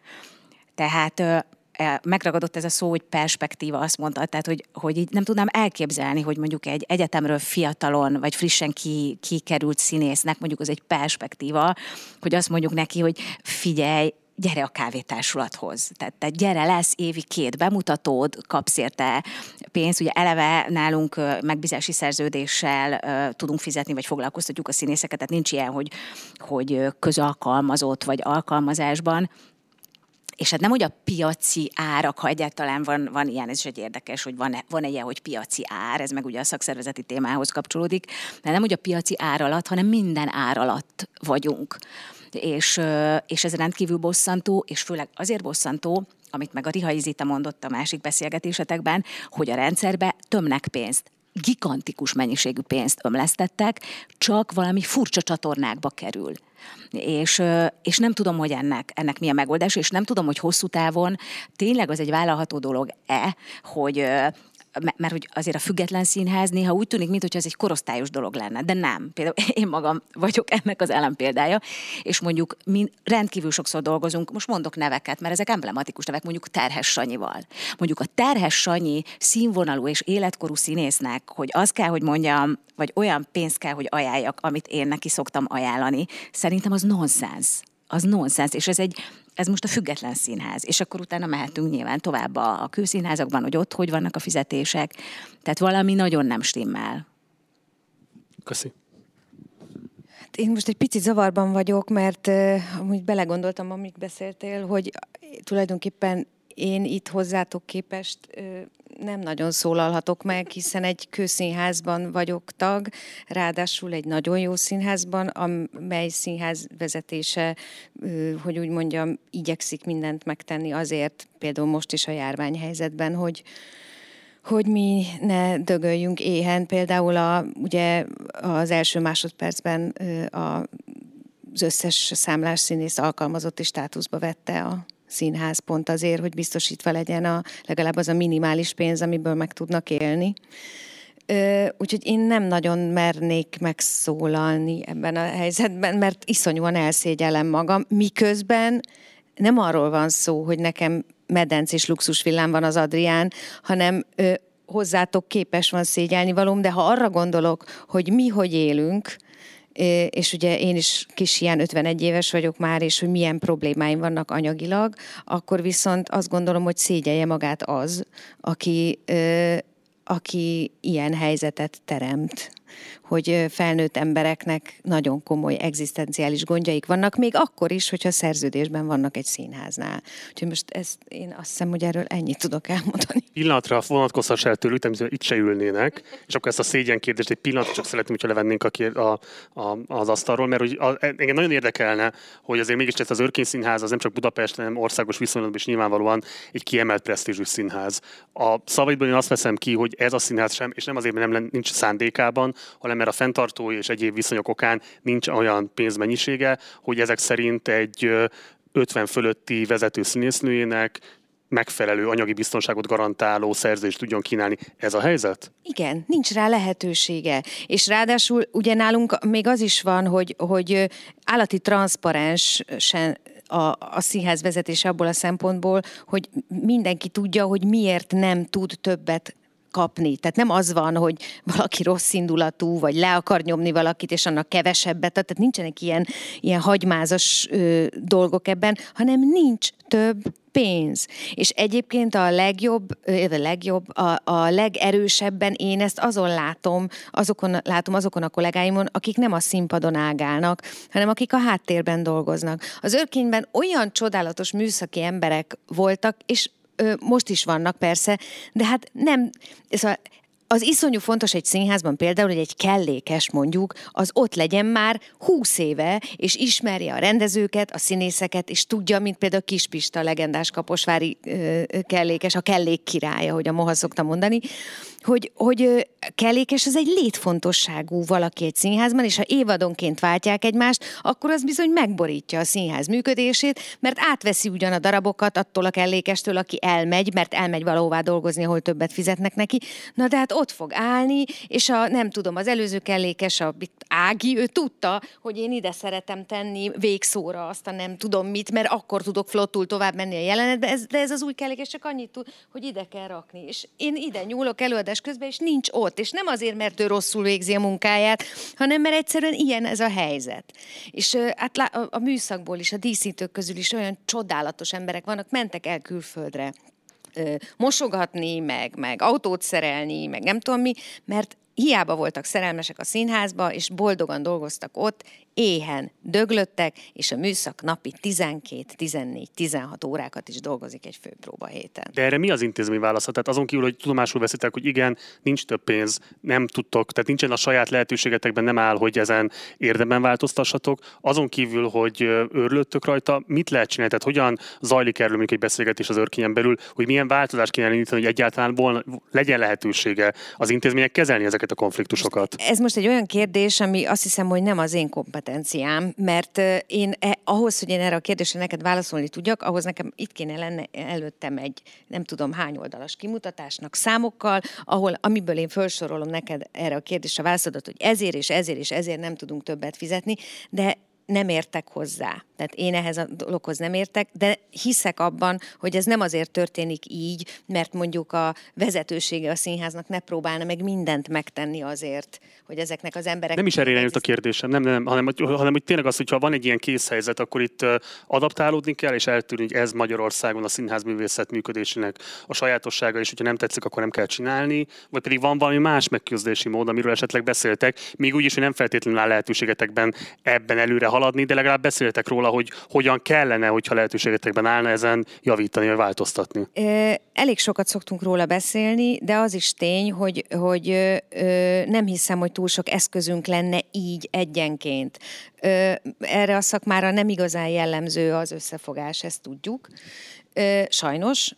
Tehát megragadott ez a szó, hogy perspektíva, azt mondta, tehát hogy, hogy így nem tudnám elképzelni, hogy mondjuk egy egyetemről fiatalon, vagy frissen ki, kikerült színésznek mondjuk az egy perspektíva, hogy azt mondjuk neki, hogy figyelj, gyere a kávétársulathoz. Tehát, tehát gyere, lesz évi két bemutatód, kapsz érte pénzt. Ugye eleve nálunk megbízási szerződéssel tudunk fizetni, vagy foglalkoztatjuk a színészeket, tehát nincs ilyen, hogy, hogy közalkalmazott vagy alkalmazásban és hát nem, hogy a piaci árak, ha egyáltalán van, van ilyen, ez is egy érdekes, hogy van-e, van-e ilyen, hogy piaci ár, ez meg ugye a szakszervezeti témához kapcsolódik, de nem, hogy a piaci ár alatt, hanem minden ár alatt vagyunk. És, és ez rendkívül bosszantó, és főleg azért bosszantó, amit meg a Rihai Zita mondott a másik beszélgetésetekben, hogy a rendszerbe tömnek pénzt gigantikus mennyiségű pénzt ömlesztettek, csak valami furcsa csatornákba kerül. És, és nem tudom, hogy ennek, ennek mi a megoldás, és nem tudom, hogy hosszú távon tényleg az egy vállalható dolog-e, hogy mert hogy azért a független színház néha úgy tűnik, mintha ez egy korosztályos dolog lenne, de nem. Például [LAUGHS] én magam vagyok ennek az ellenpéldája, és mondjuk mi rendkívül sokszor dolgozunk, most mondok neveket, mert ezek emblematikus nevek, mondjuk Terhes Sanyival. Mondjuk a Terhes Sanyi színvonalú és életkorú színésznek, hogy az kell, hogy mondjam, vagy olyan pénzt kell, hogy ajánljak, amit én neki szoktam ajánlani, szerintem az nonsens az nonsens, és ez egy, ez most a független színház, és akkor utána mehetünk nyilván tovább a, a külszínházakban, hogy ott hogy vannak a fizetések, tehát valami nagyon nem stimmel. Köszi. Hát én most egy picit zavarban vagyok, mert uh, amúgy belegondoltam, amíg beszéltél, hogy tulajdonképpen én itt hozzátok képest nem nagyon szólalhatok meg, hiszen egy kőszínházban vagyok tag, ráadásul egy nagyon jó színházban, amely színház vezetése, hogy úgy mondjam, igyekszik mindent megtenni azért, például most is a járványhelyzetben, hogy, hogy mi ne dögöljünk éhen. Például a, ugye az első másodpercben a, az összes számlás színész alkalmazotti státuszba vette a színház pont azért, hogy biztosítva legyen a, legalább az a minimális pénz, amiből meg tudnak élni. Úgyhogy én nem nagyon mernék megszólalni ebben a helyzetben, mert iszonyúan elszégyellem magam, miközben nem arról van szó, hogy nekem medenc és luxusvillám van az Adrián, hanem hozzátok képes van szégyelni valóm, de ha arra gondolok, hogy mi hogy élünk, és ugye én is kis ilyen 51 éves vagyok már, és hogy milyen problémáim vannak anyagilag, akkor viszont azt gondolom, hogy szégyelje magát az, aki, aki ilyen helyzetet teremt hogy felnőtt embereknek nagyon komoly egzisztenciális gondjaik vannak, még akkor is, hogyha szerződésben vannak egy színháznál. Úgyhogy most ezt én azt hiszem, hogy erről ennyit tudok elmondani. Pillanatra vonatkozhass el tőlük, itt se ülnének, és akkor ezt a szégyen kérdést egy pillanatra csak szeretném, hogyha levennénk a, a, a, az asztalról, mert hogy a, engem nagyon érdekelne, hogy azért mégis ez az Örkény Színház az nem csak Budapest, hanem országos viszonylatban is nyilvánvalóan egy kiemelt presztízsű színház. A szavaidból én azt veszem ki, hogy ez a színház sem, és nem azért, mert nem nincs szándékában, hanem mert a fenntartói és egyéb viszonyok okán nincs olyan pénzmennyisége, hogy ezek szerint egy 50 fölötti vezető színésznőjének megfelelő anyagi biztonságot garantáló szerzést tudjon kínálni. Ez a helyzet? Igen, nincs rá lehetősége. És ráadásul ugye nálunk még az is van, hogy, hogy állati transzparensen a, a színház vezetése abból a szempontból, hogy mindenki tudja, hogy miért nem tud többet kapni. Tehát nem az van, hogy valaki rossz indulatú, vagy le akar nyomni valakit, és annak kevesebbet, tehát nincsenek ilyen, ilyen hagymázas ö, dolgok ebben, hanem nincs több pénz. És egyébként a legjobb, a legjobb, a, a legerősebben én ezt azon látom, azokon, látom azokon a kollégáimon, akik nem a színpadon ágálnak, hanem akik a háttérben dolgoznak. Az örkényben olyan csodálatos műszaki emberek voltak, és most is vannak persze, de hát nem, szóval az iszonyú fontos egy színházban például, hogy egy kellékes mondjuk, az ott legyen már húsz éve, és ismerje a rendezőket, a színészeket, és tudja, mint például Kispista, legendás kaposvári ö, kellékes, a kellék királya, hogy a moha szokta mondani, hogy, hogy kellékes az egy létfontosságú valaki egy színházban, és ha évadonként váltják egymást, akkor az bizony megborítja a színház működését, mert átveszi ugyan a darabokat attól a kellékestől, aki elmegy, mert elmegy valahová dolgozni, ahol többet fizetnek neki. Na de hát ott fog állni, és a, nem tudom, az előző kellékes, a Ági, ő tudta, hogy én ide szeretem tenni végszóra azt a nem tudom mit, mert akkor tudok flottul tovább menni a jelenetbe, ez, de ez az új kellékes csak annyit tud, hogy ide kell rakni. És én ide nyúlok előadás közben, és nincs ott. És nem azért, mert ő rosszul végzi a munkáját, hanem mert egyszerűen ilyen ez a helyzet. És hát a, műszakból is, a díszítők közül is olyan csodálatos emberek vannak, mentek el külföldre mosogatni, meg, meg autót szerelni, meg nem tudom mi, mert hiába voltak szerelmesek a színházba, és boldogan dolgoztak ott, éhen döglöttek, és a műszak napi 12, 14, 16 órákat is dolgozik egy főpróba héten. De erre mi az intézmény válasza? Tehát azon kívül, hogy tudomásul veszitek, hogy igen, nincs több pénz, nem tudtok, tehát nincsen a saját lehetőségetekben, nem áll, hogy ezen érdemben változtassatok. Azon kívül, hogy őrlődtök rajta, mit lehet csinálni? Tehát hogyan zajlik erről mondjuk egy beszélgetés az örkényen belül, hogy milyen változást kéne indítani, hogy egyáltalán volna, legyen lehetősége az intézmények kezelni ezeket a konfliktusokat? Ez most egy olyan kérdés, ami azt hiszem, hogy nem az én kompetenciám mert én eh, ahhoz, hogy én erre a kérdésre neked válaszolni tudjak, ahhoz nekem itt kéne lenne előttem egy nem tudom hány oldalas kimutatásnak számokkal, ahol amiből én felsorolom neked erre a kérdésre válaszodat, hogy ezért és ezért és ezért nem tudunk többet fizetni, de nem értek hozzá. Tehát én ehhez a dologhoz nem értek, de hiszek abban, hogy ez nem azért történik így, mert mondjuk a vezetősége a színháznak ne próbálna meg mindent megtenni azért, hogy ezeknek az emberek... Nem is erre irányult a kérdésem, nem, nem, hanem, hanem hogy tényleg az, hogyha van egy ilyen készhelyzet, akkor itt adaptálódni kell, és eltűnni, hogy ez Magyarországon a színházművészet működésének a sajátossága, és hogyha nem tetszik, akkor nem kell csinálni, vagy pedig van valami más megküzdési mód, amiről esetleg beszéltek, még úgy is, hogy nem feltétlenül áll lehetőségetekben ebben előre haladni, de legalább beszéltek róla, hogy hogyan kellene, hogyha lehetőségetekben állna ezen javítani vagy változtatni. Elég sokat szoktunk róla beszélni, de az is tény, hogy, hogy nem hiszem, hogy túl sok eszközünk lenne így egyenként. Erre a szakmára nem igazán jellemző az összefogás, ezt tudjuk. Sajnos,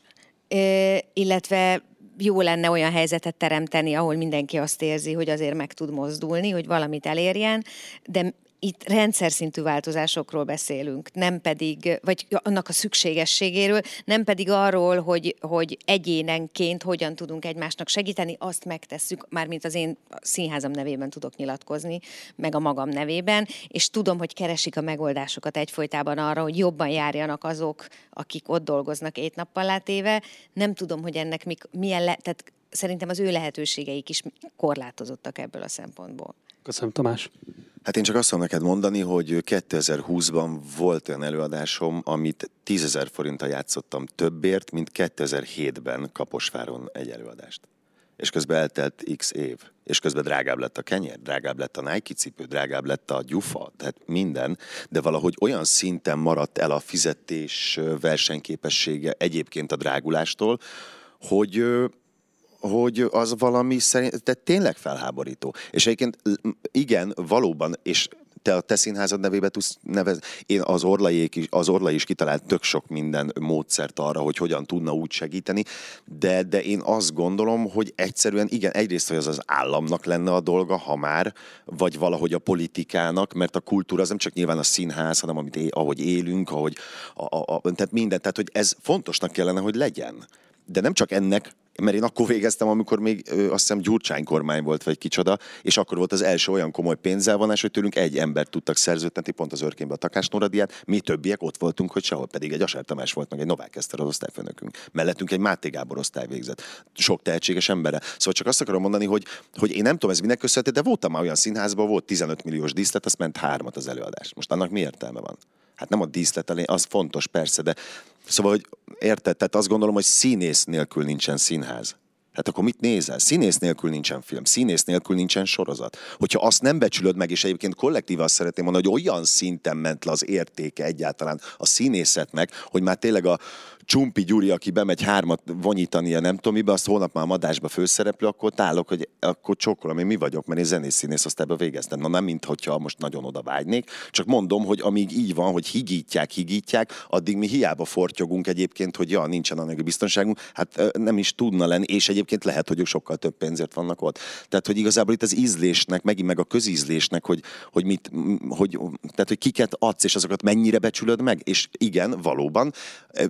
illetve jó lenne olyan helyzetet teremteni, ahol mindenki azt érzi, hogy azért meg tud mozdulni, hogy valamit elérjen, de itt rendszer szintű változásokról beszélünk, nem pedig, vagy annak a szükségességéről, nem pedig arról, hogy, hogy egyénenként hogyan tudunk egymásnak segíteni, azt megtesszük, mármint az én színházam nevében tudok nyilatkozni, meg a magam nevében, és tudom, hogy keresik a megoldásokat egyfolytában arra, hogy jobban járjanak azok, akik ott dolgoznak ét nappal látéve. Nem tudom, hogy ennek mik, milyen, le, tehát szerintem az ő lehetőségeik is korlátozottak ebből a szempontból. Köszönöm, Tamás. Hát én csak azt tudom neked mondani, hogy 2020-ban volt olyan előadásom, amit 10 ezer forinttal játszottam többért, mint 2007-ben Kaposváron egy előadást. És közben eltelt x év. És közben drágább lett a kenyér, drágább lett a Nike cipő, drágább lett a gyufa, tehát minden, de valahogy olyan szinten maradt el a fizetés versenyképessége egyébként a drágulástól, hogy hogy az valami szerint, de tényleg felháborító. És egyébként igen, valóban, és te a te színházad nevébe tudsz nevezni. Én az Orlai, is, az Orlai is kitalált tök sok minden módszert arra, hogy hogyan tudna úgy segíteni, de, de én azt gondolom, hogy egyszerűen igen, egyrészt, hogy az az államnak lenne a dolga, ha már, vagy valahogy a politikának, mert a kultúra az nem csak nyilván a színház, hanem amit é, ahogy élünk, ahogy a, a, a, tehát minden, tehát hogy ez fontosnak kellene, hogy legyen. De nem csak ennek mert én akkor végeztem, amikor még ö, azt hiszem Gyurcsány kormány volt, vagy kicsoda, és akkor volt az első olyan komoly pénzelvonás, hogy tőlünk egy embert tudtak szerződtetni, pont az örkénybe a Takás Noradiát, mi többiek ott voltunk, hogy sehol pedig egy Aser Tamás volt, meg egy Novák Eszter az osztályfőnökünk. Mellettünk egy Máté Gábor osztály végzett. Sok tehetséges embere. Szóval csak azt akarom mondani, hogy, hogy én nem tudom, ez minek köszönhető, de voltam már olyan színházban, volt 15 milliós díszlet, azt ment hármat az előadás. Most annak mi értelme van? Hát nem a díszlet az fontos persze, de szóval, hogy érted, tehát azt gondolom, hogy színész nélkül nincsen színház. Hát akkor mit nézel? Színész nélkül nincsen film, színész nélkül nincsen sorozat. Hogyha azt nem becsülöd meg, és egyébként kollektíve azt szeretném mondani, hogy olyan szinten ment le az értéke egyáltalán a színészetnek, hogy már tényleg a, Csumpi Gyuri, aki bemegy hármat vonyítani a nem tudom mibe, azt holnap már a madásba főszereplő, akkor tálok, hogy akkor csókolom, én mi vagyok, mert én zenész színész ebbe végeztem. Na nem, mint hogyha most nagyon oda vágynék, csak mondom, hogy amíg így van, hogy higítják, higítják, addig mi hiába fortyogunk egyébként, hogy ja, nincsen anyagi biztonságunk, hát nem is tudna lenni, és egyébként lehet, hogy ők sokkal több pénzért vannak ott. Tehát, hogy igazából itt az ízlésnek, megint meg a közízlésnek, hogy, hogy mit, hogy, tehát, hogy kiket adsz, és azokat mennyire becsülöd meg, és igen, valóban,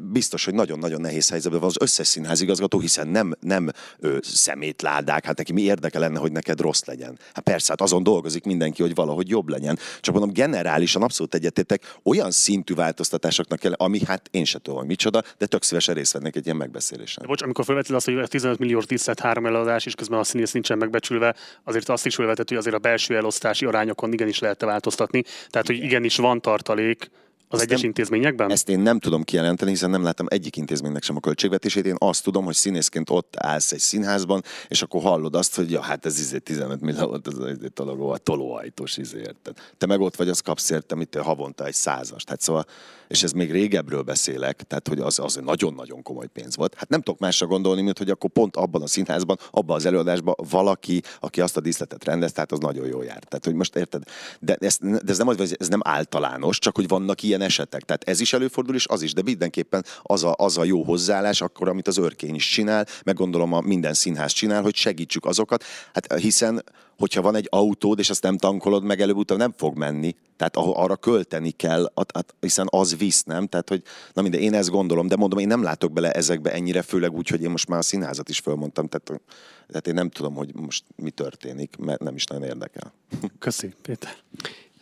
biztos, hogy nagyon-nagyon nehéz helyzetben van az összes színházigazgató, hiszen nem, nem ö, szemétládák, hát neki mi érdeke lenne, hogy neked rossz legyen. Hát persze, hát azon dolgozik mindenki, hogy valahogy jobb legyen. Csak mondom, generálisan abszolút egyetértek, olyan szintű változtatásoknak kell, ami hát én se tudom, hogy micsoda, de tök szívesen részt vennék egy ilyen megbeszélésen. De bocs, amikor felvetted azt, hogy 15 milliós díszlet három eladás, és közben a színész nincsen megbecsülve, azért azt is felvetett, hogy azért a belső elosztási arányokon igenis lehet változtatni. Tehát, hogy igenis van tartalék az ezt egyes nem, intézményekben? Ezt én nem tudom kijelenteni, hiszen nem láttam egyik intézménynek sem a költségvetését. Én azt tudom, hogy színészként ott állsz egy színházban, és akkor hallod azt, hogy ja, hát ez izé 15 millió volt az egy tologó, a tolóajtós izé, érted? Te meg ott vagy, az kapsz érte, mit havonta egy százast. Hát szóval, és ez még régebről beszélek, tehát hogy az, az nagyon-nagyon komoly pénz volt. Hát nem tudok másra gondolni, mint hogy akkor pont abban a színházban, abban az előadásban valaki, aki azt a díszletet rendez, tehát az nagyon jó jár. Tehát, hogy most érted, de ez, de ez nem, ez nem általános, csak hogy vannak ilyen esetek. Tehát ez is előfordul, és az is, de mindenképpen az a, az a jó hozzáállás, akkor, amit az örkény is csinál, meg gondolom a minden színház csinál, hogy segítsük azokat. Hát hiszen hogyha van egy autód, és azt nem tankolod meg, előbb-utóbb nem fog menni. Tehát arra költeni kell, hiszen az visz, nem? Tehát, hogy na minden, én ezt gondolom, de mondom, én nem látok bele ezekbe ennyire, főleg úgy, hogy én most már a színházat is fölmondtam, tehát, tehát én nem tudom, hogy most mi történik, mert nem is nagyon érdekel. Köszi, Péter.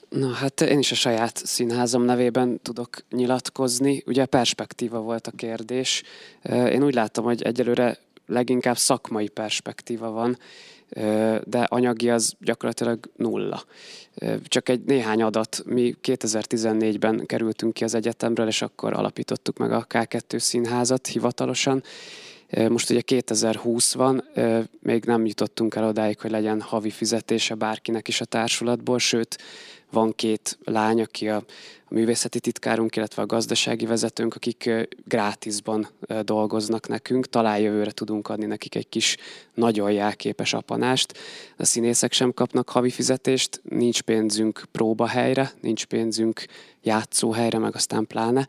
Na hát én is a saját színházam nevében tudok nyilatkozni. Ugye perspektíva volt a kérdés. Én úgy látom, hogy egyelőre leginkább szakmai perspektíva van, de anyagi az gyakorlatilag nulla. Csak egy néhány adat. Mi 2014-ben kerültünk ki az egyetemről, és akkor alapítottuk meg a K2 színházat hivatalosan. Most ugye 2020 van, még nem jutottunk el odáig, hogy legyen havi fizetése bárkinek is a társulatból, sőt, van két lány, aki a, a művészeti titkárunk, illetve a gazdasági vezetőnk, akik grátisban dolgoznak nekünk. Talán jövőre tudunk adni nekik egy kis nagyon jelképes apanást. A színészek sem kapnak havi fizetést, nincs pénzünk próbahelyre, nincs pénzünk játszóhelyre, meg aztán pláne.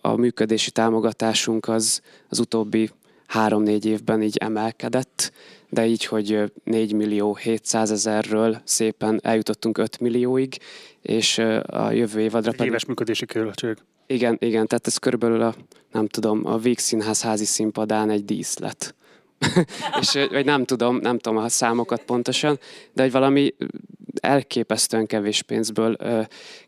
A működési támogatásunk az, az utóbbi három-négy évben így emelkedett, de így, hogy 4 millió 700 ezerről szépen eljutottunk 5 millióig, és a jövő évadra pedig... Éves működési költség. Igen, igen, tehát ez körülbelül a, nem tudom, a Víg Színház házi színpadán egy díszlet. [LAUGHS] és, vagy nem tudom, nem tudom a számokat pontosan, de hogy valami elképesztően kevés pénzből ö,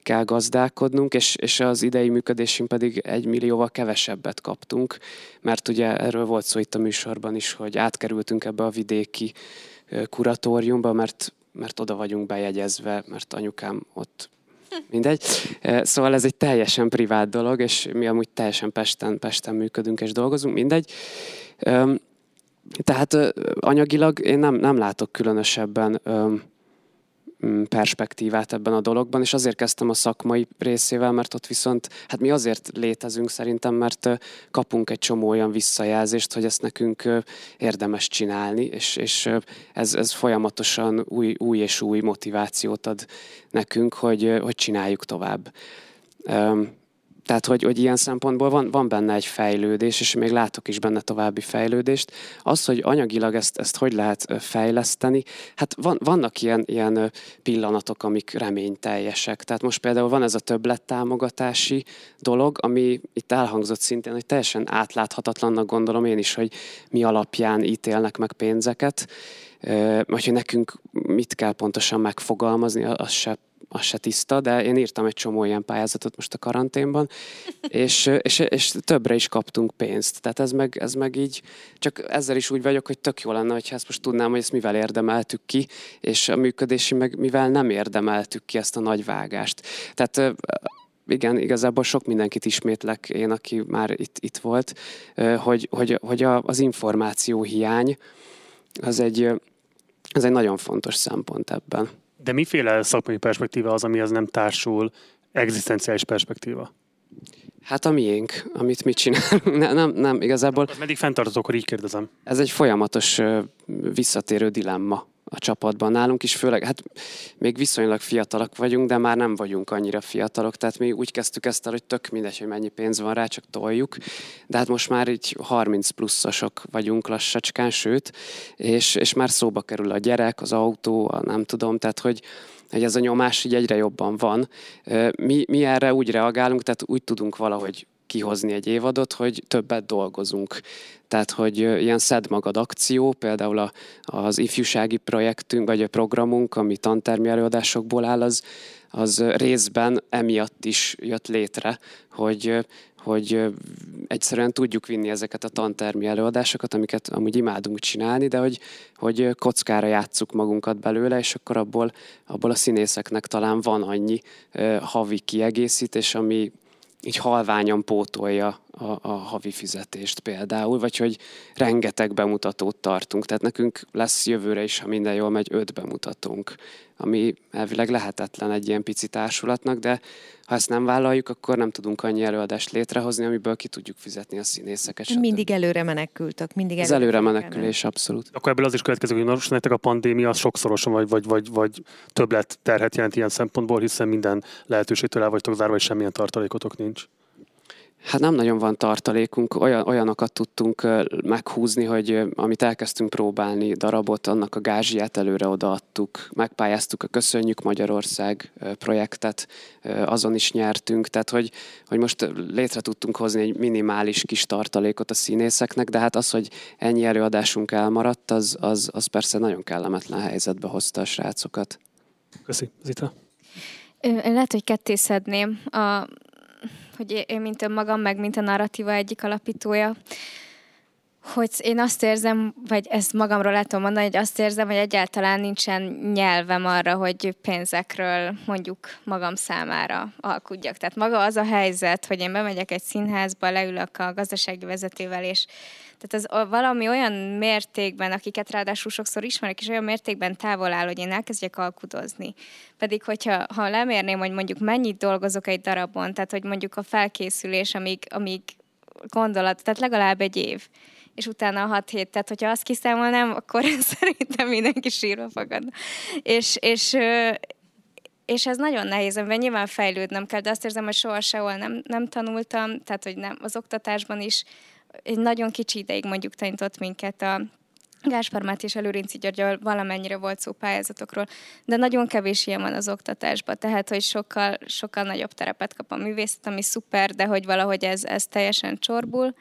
kell gazdálkodnunk, és, és az idei működésünk pedig egy millióval kevesebbet kaptunk, mert ugye erről volt szó itt a műsorban is, hogy átkerültünk ebbe a vidéki ö, kuratóriumba, mert, mert oda vagyunk bejegyezve, mert anyukám ott [LAUGHS] mindegy. Szóval ez egy teljesen privát dolog, és mi amúgy teljesen Pesten, Pesten működünk és dolgozunk, mindegy. Tehát anyagilag én nem, nem látok különösebben Mm, perspektívát ebben a dologban, és azért kezdtem a szakmai részével, mert ott viszont, hát mi azért létezünk szerintem, mert kapunk egy csomó olyan visszajelzést, hogy ezt nekünk érdemes csinálni, és, és ez, ez folyamatosan új, új és új motivációt ad nekünk, hogy, hogy csináljuk tovább. Tehát, hogy, hogy ilyen szempontból van, van benne egy fejlődés, és még látok is benne további fejlődést. Az, hogy anyagilag ezt, ezt hogy lehet fejleszteni, hát van, vannak ilyen, ilyen pillanatok, amik reményteljesek. Tehát most például van ez a többlettámogatási dolog, ami itt elhangzott szintén, hogy teljesen átláthatatlannak gondolom én is, hogy mi alapján ítélnek meg pénzeket, vagy hogy nekünk mit kell pontosan megfogalmazni, az se az se tiszta, de én írtam egy csomó ilyen pályázatot most a karanténban, [LAUGHS] és, és, és többre is kaptunk pénzt. Tehát ez meg, ez meg így, csak ezzel is úgy vagyok, hogy tök jó lenne, hogyha ezt most tudnám, hogy ezt mivel érdemeltük ki, és a működési meg mivel nem érdemeltük ki ezt a nagy vágást. Tehát igen, igazából sok mindenkit ismétlek én, aki már itt, itt volt, hogy, hogy, hogy az információ hiány az egy, az egy nagyon fontos szempont ebben. De miféle szakmai perspektíva az, amihez nem társul egzisztenciális perspektíva? Hát a miénk, amit mi csinálunk. Ne, nem, nem, igazából... Az meddig fenntartatok, akkor így kérdezem. Ez egy folyamatos visszatérő dilemma a csapatban nálunk is, főleg, hát még viszonylag fiatalak vagyunk, de már nem vagyunk annyira fiatalok, tehát mi úgy kezdtük ezt el, hogy tök mindegy, hogy mennyi pénz van rá, csak toljuk, de hát most már így 30 pluszosok vagyunk lassacskán, sőt, és, és már szóba kerül a gyerek, az autó, a nem tudom, tehát hogy, hogy ez a nyomás így egyre jobban van. Mi, mi erre úgy reagálunk, tehát úgy tudunk valahogy kihozni egy évadot, hogy többet dolgozunk. Tehát, hogy ilyen szed magad akció, például a, az ifjúsági projektünk, vagy a programunk, ami tantermi előadásokból áll, az, az részben emiatt is jött létre, hogy, hogy egyszerűen tudjuk vinni ezeket a tantermi előadásokat, amiket amúgy imádunk csinálni, de hogy, hogy kockára játsszuk magunkat belőle, és akkor abból, abból a színészeknek talán van annyi havi kiegészítés, ami így halványan pótolja a, a havi fizetést például, vagy hogy rengeteg bemutatót tartunk. Tehát nekünk lesz jövőre is, ha minden jól megy, öt bemutatónk, ami elvileg lehetetlen egy ilyen pici társulatnak, de ha ezt nem vállaljuk, akkor nem tudunk annyi előadást létrehozni, amiből ki tudjuk fizetni a színészeket. Stb. Mindig előre menekültök. Mindig előre, előre menekülés, abszolút. Akkor ebből az is következik, hogy most nektek a pandémia az sokszorosan vagy, vagy, vagy, vagy többlet terhet jelent ilyen szempontból, hiszen minden lehetőségtől el vagytok zárva, és semmilyen tartalékotok nincs. Hát nem nagyon van tartalékunk, olyan, olyanokat tudtunk meghúzni, hogy amit elkezdtünk próbálni darabot, annak a gázsiát előre odaadtuk, megpályáztuk a Köszönjük Magyarország projektet, azon is nyertünk, tehát hogy, hogy most létre tudtunk hozni egy minimális kis tartalékot a színészeknek, de hát az, hogy ennyi előadásunk elmaradt, az, az, az persze nagyon kellemetlen helyzetbe hozta a srácokat. Köszi, Zita. Lehet, hogy kettészedném. A hogy én, mint önmagam, meg mint a narratíva egyik alapítója, hogy én azt érzem, vagy ezt magamról látom mondani, hogy azt érzem, hogy egyáltalán nincsen nyelvem arra, hogy pénzekről mondjuk magam számára alkudjak. Tehát maga az a helyzet, hogy én bemegyek egy színházba, leülök a gazdasági vezetővel, és tehát ez valami olyan mértékben, akiket ráadásul sokszor ismerek, és olyan mértékben távol áll, hogy én elkezdjek alkudozni. Pedig, hogyha ha lemérném, hogy mondjuk mennyit dolgozok egy darabon, tehát hogy mondjuk a felkészülés, amíg, amíg gondolat, tehát legalább egy év és utána a hat hét. Tehát, hogyha azt kiszámolnám, akkor [LAUGHS] szerintem mindenki sírva fogad. És, és, és ez nagyon nehéz, amiben nyilván fejlődnem kell, de azt érzem, hogy soha sehol nem, nem tanultam, tehát, hogy nem, az oktatásban is egy nagyon kicsi ideig mondjuk tanított minket a Gáspár Máté és Előrinci Györgyal valamennyire volt szó pályázatokról, de nagyon kevés ilyen van az oktatásban, tehát hogy sokkal, sokkal nagyobb terepet kap a művészet, ami szuper, de hogy valahogy ez, ez teljesen csorbul.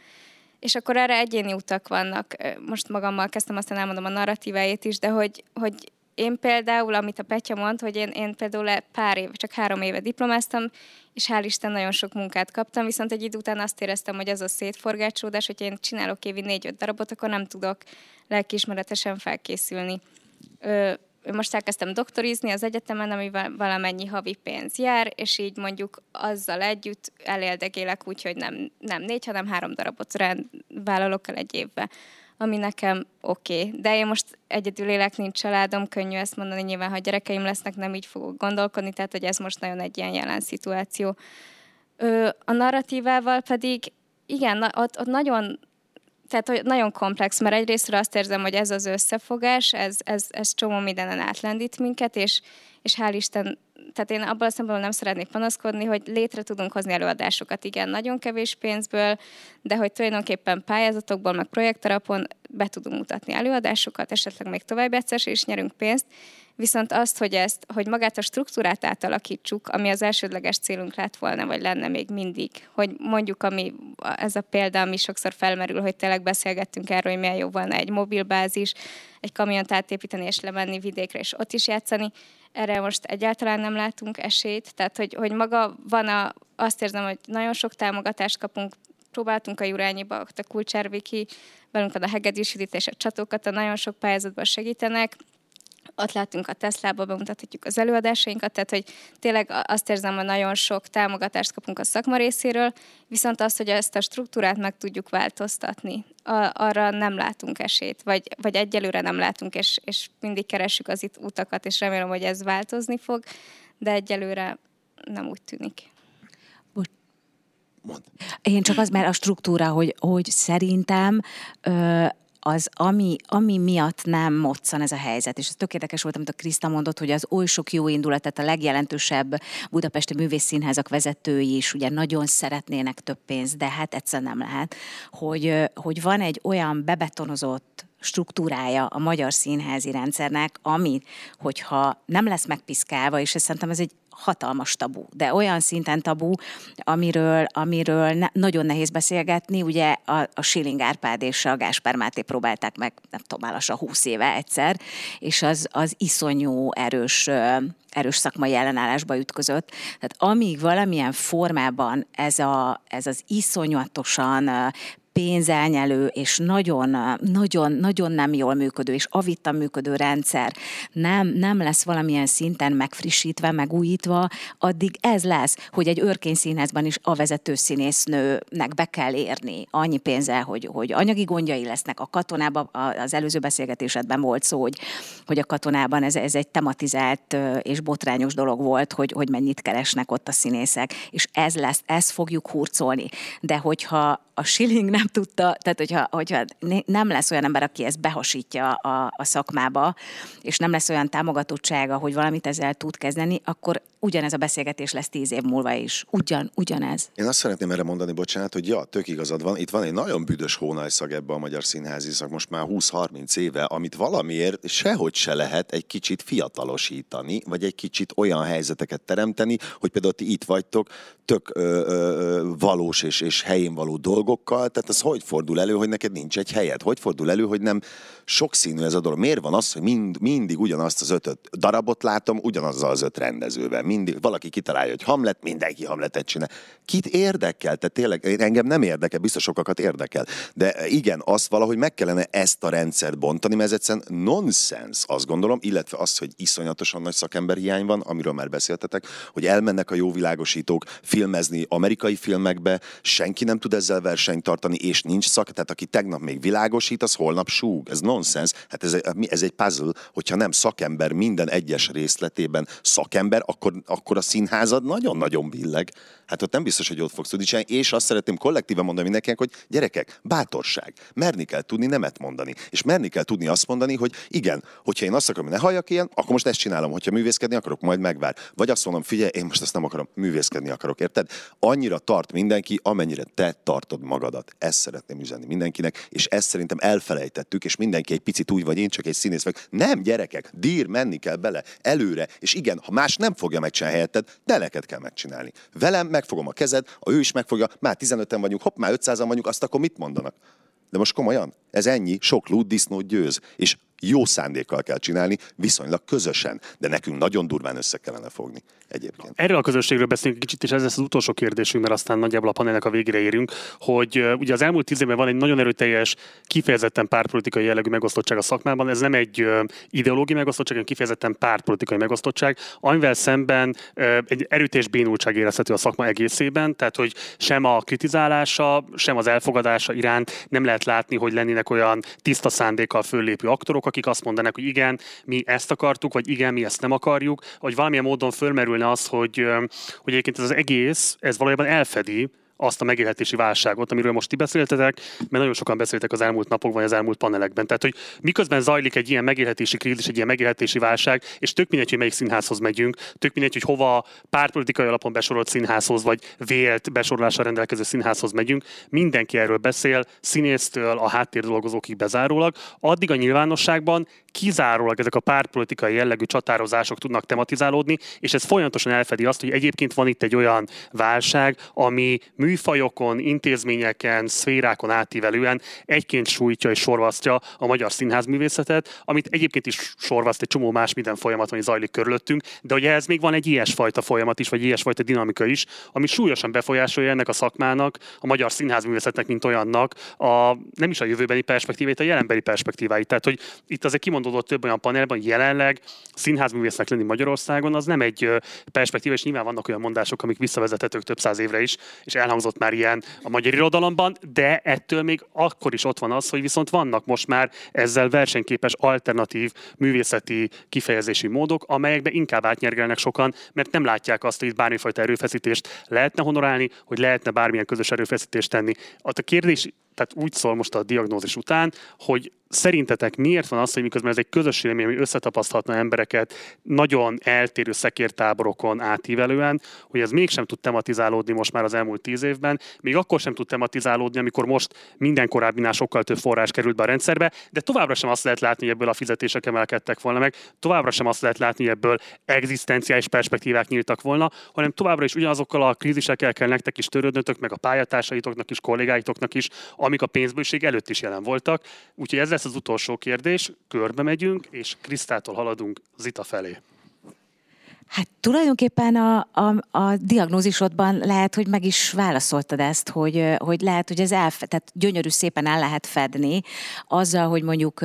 És akkor erre egyéni utak vannak. Most magammal kezdtem, aztán elmondom a narratívájét is, de hogy, hogy én például, amit a Petya mond, hogy én, én például pár év, csak három éve diplomáztam, és hál' Isten nagyon sok munkát kaptam, viszont egy idő után azt éreztem, hogy ez a szétforgácsódás, hogy én csinálok évi négy-öt darabot, akkor nem tudok lelkiismeretesen felkészülni. Ö, most elkezdtem doktorizni az egyetemen, amivel valamennyi havi pénz jár, és így mondjuk azzal együtt eléldegélek úgy, hogy nem, nem négy, hanem három darabot rend, vállalok el egy évbe ami nekem oké. Okay. De én most egyedül élek, nincs családom, könnyű ezt mondani, nyilván, ha gyerekeim lesznek, nem így fogok gondolkodni, tehát hogy ez most nagyon egy ilyen jelen szituáció. Ö, a narratívával pedig, igen, ott, ott nagyon tehát hogy nagyon komplex, mert egyrésztről azt érzem, hogy ez az összefogás, ez, ez, ez csomó mindenen átlendít minket, és, és hál' Isten, tehát én abban a szempontból nem szeretnék panaszkodni, hogy létre tudunk hozni előadásokat, igen, nagyon kevés pénzből, de hogy tulajdonképpen pályázatokból, meg projektarapon be tudunk mutatni előadásokat, esetleg még tovább egyszer is nyerünk pénzt, Viszont azt, hogy ezt, hogy magát a struktúrát átalakítsuk, ami az elsődleges célunk lett volna, vagy lenne még mindig, hogy mondjuk, ami ez a példa, ami sokszor felmerül, hogy tényleg beszélgettünk erről, hogy milyen jó volna egy mobilbázis, egy kamiont átépíteni és lemenni vidékre, és ott is játszani. Erre most egyáltalán nem látunk esélyt, tehát hogy, hogy maga van a, azt érzem, hogy nagyon sok támogatást kapunk, próbáltunk a Jurányiba, a Kulcsárviki, velünk a Hegedűs és a csatókat, a nagyon sok pályázatban segítenek, ott látunk a Tesla-ba, bemutathatjuk az előadásainkat, tehát hogy tényleg azt érzem, hogy nagyon sok támogatást kapunk a szakma részéről, viszont azt, hogy ezt a struktúrát meg tudjuk változtatni, arra nem látunk esélyt, vagy, vagy egyelőre nem látunk, és, és mindig keressük az itt utakat, és remélem, hogy ez változni fog, de egyelőre nem úgy tűnik. Mond. Én csak az, mert a struktúra, hogy, hogy szerintem ö, az, ami, ami miatt nem moccan ez a helyzet. És ez tök érdekes volt, amit a Kriszta mondott, hogy az oly sok jó indulat, tehát a legjelentősebb budapesti művészszínházak vezetői is ugye nagyon szeretnének több pénzt, de hát egyszerűen nem lehet, hogy, hogy van egy olyan bebetonozott struktúrája a magyar színházi rendszernek, ami, hogyha nem lesz megpiszkálva, és szerintem ez egy hatalmas tabu, de olyan szinten tabu, amiről, amiről ne, nagyon nehéz beszélgetni. Ugye a, a Schilling Árpád és a Gáspár Máté próbálták meg, nem tudom, a 20 éve egyszer, és az, az iszonyú erős erős szakmai ellenállásba ütközött. Tehát amíg valamilyen formában ez, a, ez az iszonyatosan pénzelnyelő és nagyon, nagyon, nagyon nem jól működő és avittan működő rendszer nem, nem lesz valamilyen szinten megfrissítve, megújítva, addig ez lesz, hogy egy örkényszínházban is a vezető színésznőnek be kell érni annyi pénzzel, hogy, hogy anyagi gondjai lesznek. A katonában, az előző beszélgetésedben volt szó, hogy, hogy a katonában ez, ez egy tematizált és botrányos dolog volt, hogy, hogy mennyit keresnek ott a színészek, és ez lesz, ezt fogjuk hurcolni. De hogyha a Schilling nem tudta, tehát hogyha, hogyha nem lesz olyan ember, aki ezt behasítja a, a szakmába, és nem lesz olyan támogatottsága, hogy valamit ezzel tud kezdeni, akkor ugyanez a beszélgetés lesz tíz év múlva is. Ugyan, ugyanez. Én azt szeretném erre mondani, bocsánat, hogy ja, tök igazad van. Itt van egy nagyon büdös hónajszag ebbe a magyar színházi szak most már 20-30 éve, amit valamiért sehogy se lehet egy kicsit fiatalosítani, vagy egy kicsit olyan helyzeteket teremteni, hogy például ti itt vagytok, tök ö, ö, valós és, és helyén való dolgokkal, tehát az hogy fordul elő, hogy neked nincs egy helyed? Hogy fordul elő, hogy nem sokszínű ez a dolog? Miért van az, hogy mind, mindig ugyanazt az ötöt darabot látom, ugyanazzal az öt rendezővel? mindig valaki kitalálja, hogy Hamlet, mindenki Hamletet csinál. Kit érdekel? Tehát tényleg engem nem érdekel, biztos sokakat érdekel. De igen, azt valahogy meg kellene ezt a rendszert bontani, mert ez egyszerűen nonsens, azt gondolom, illetve az, hogy iszonyatosan nagy szakember hiány van, amiről már beszéltetek, hogy elmennek a jó világosítók filmezni amerikai filmekbe, senki nem tud ezzel versenyt tartani, és nincs szak, tehát aki tegnap még világosít, az holnap súg. Ez nonsens. Hát ez, ez egy puzzle, hogyha nem szakember minden egyes részletében szakember, akkor akkor a színházad nagyon-nagyon billeg. Hát ott nem biztos, hogy ott fogsz tudni csinálni, és azt szeretném kollektíven mondani mindenkinek, hogy gyerekek, bátorság, merni kell tudni nemet mondani, és merni kell tudni azt mondani, hogy igen, hogy hogyha én azt akarom, hogy ne halljak ilyen, akkor most ezt csinálom. Hogyha művészkedni akarok, majd megvár. Vagy azt mondom, figyelj, én most ezt nem akarom, művészkedni akarok, érted? Annyira tart mindenki, amennyire te tartod magadat. Ezt szeretném üzenni mindenkinek, és ezt szerintem elfelejtettük, és mindenki egy picit úgy vagy, én csak egy színész vagyok. Nem, gyerekek, dír, menni kell bele, előre, és igen, ha más nem fogja megcsinálni helyetted, de neked kell megcsinálni. Velem megfogom a kezed, a ő is megfogja, már 15-en vagyunk, hopp, már 500-an vagyunk, azt akkor mit mondanak? De most komolyan, ez ennyi, sok lúd disznót győz. És jó szándékkal kell csinálni, viszonylag közösen, de nekünk nagyon durván össze kellene fogni egyébként. Erről a közösségről beszélünk kicsit, és ez lesz az utolsó kérdésünk, mert aztán nagyjából a panelnek a végére érünk, hogy ugye az elmúlt tíz évben van egy nagyon erőteljes, kifejezetten pártpolitikai jellegű megosztottság a szakmában. Ez nem egy ideológiai megosztottság, hanem kifejezetten pártpolitikai megosztottság, amivel szemben egy erőteljes bénultság érezhető a szakma egészében, tehát hogy sem a kritizálása, sem az elfogadása iránt nem lehet látni, hogy lennének olyan tiszta szándékkal föllépő aktorok, akik azt mondanak, hogy igen, mi ezt akartuk, vagy igen, mi ezt nem akarjuk, vagy valamilyen módon fölmerülne az, hogy, hogy egyébként ez az egész, ez valójában elfedi azt a megélhetési válságot, amiről most ti beszéltetek, mert nagyon sokan beszéltek az elmúlt napokban, az elmúlt panelekben. Tehát, hogy miközben zajlik egy ilyen megélhetési krízis, egy ilyen megélhetési válság, és tök mindegy, hogy melyik színházhoz megyünk, tök mindegy, hogy hova pártpolitikai alapon besorolt színházhoz, vagy vélt besorolással rendelkező színházhoz megyünk, mindenki erről beszél, színésztől a háttérdolgozókig bezárólag, addig a nyilvánosságban kizárólag ezek a pártpolitikai jellegű csatározások tudnak tematizálódni, és ez folyamatosan elfedi azt, hogy egyébként van itt egy olyan válság, ami műfajokon, intézményeken, szférákon átívelően egyként sújtja és sorvasztja a magyar színházművészetet, amit egyébként is sorvaszt egy csomó más minden folyamat, ami zajlik körülöttünk, de ugye ez még van egy ilyesfajta folyamat is, vagy ilyesfajta dinamika is, ami súlyosan befolyásolja ennek a szakmának, a magyar színházművészetnek, mint olyannak, a, nem is a jövőbeni perspektívát, a jelenbeli perspektíváit. Tehát, hogy itt azért kimondódott több olyan panelban, jelenleg színházművésznek lenni Magyarországon, az nem egy perspektíva, és nyilván vannak olyan mondások, amik visszavezethetők több száz évre is, és elhangzott elhangzott már ilyen a magyar irodalomban, de ettől még akkor is ott van az, hogy viszont vannak most már ezzel versenyképes alternatív művészeti kifejezési módok, amelyekbe inkább átnyergelnek sokan, mert nem látják azt, hogy itt bármifajta erőfeszítést lehetne honorálni, hogy lehetne bármilyen közös erőfeszítést tenni. A kérdés tehát úgy szól most a diagnózis után, hogy szerintetek miért van az, hogy miközben ez egy közös élmény, ami összetapaszthatna embereket nagyon eltérő szekértáborokon átívelően, hogy ez mégsem tud tematizálódni most már az elmúlt tíz évben, még akkor sem tud tematizálódni, amikor most minden korábbinál sokkal több forrás került be a rendszerbe, de továbbra sem azt lehet látni, hogy ebből a fizetések emelkedtek volna meg, továbbra sem azt lehet látni, hogy ebből egzisztenciális perspektívák nyíltak volna, hanem továbbra is ugyanazokkal a krízisekkel kell nektek is törődnötök, meg a pályatársaitoknak is, kollégáitoknak is, amik a pénzbőség előtt is jelen voltak. Úgyhogy ez lesz az utolsó kérdés, körbe megyünk, és Krisztától haladunk Zita felé. Hát tulajdonképpen a, a, a diagnózisodban lehet, hogy meg is válaszoltad ezt, hogy, hogy lehet, hogy ez el, tehát gyönyörű szépen el lehet fedni azzal, hogy mondjuk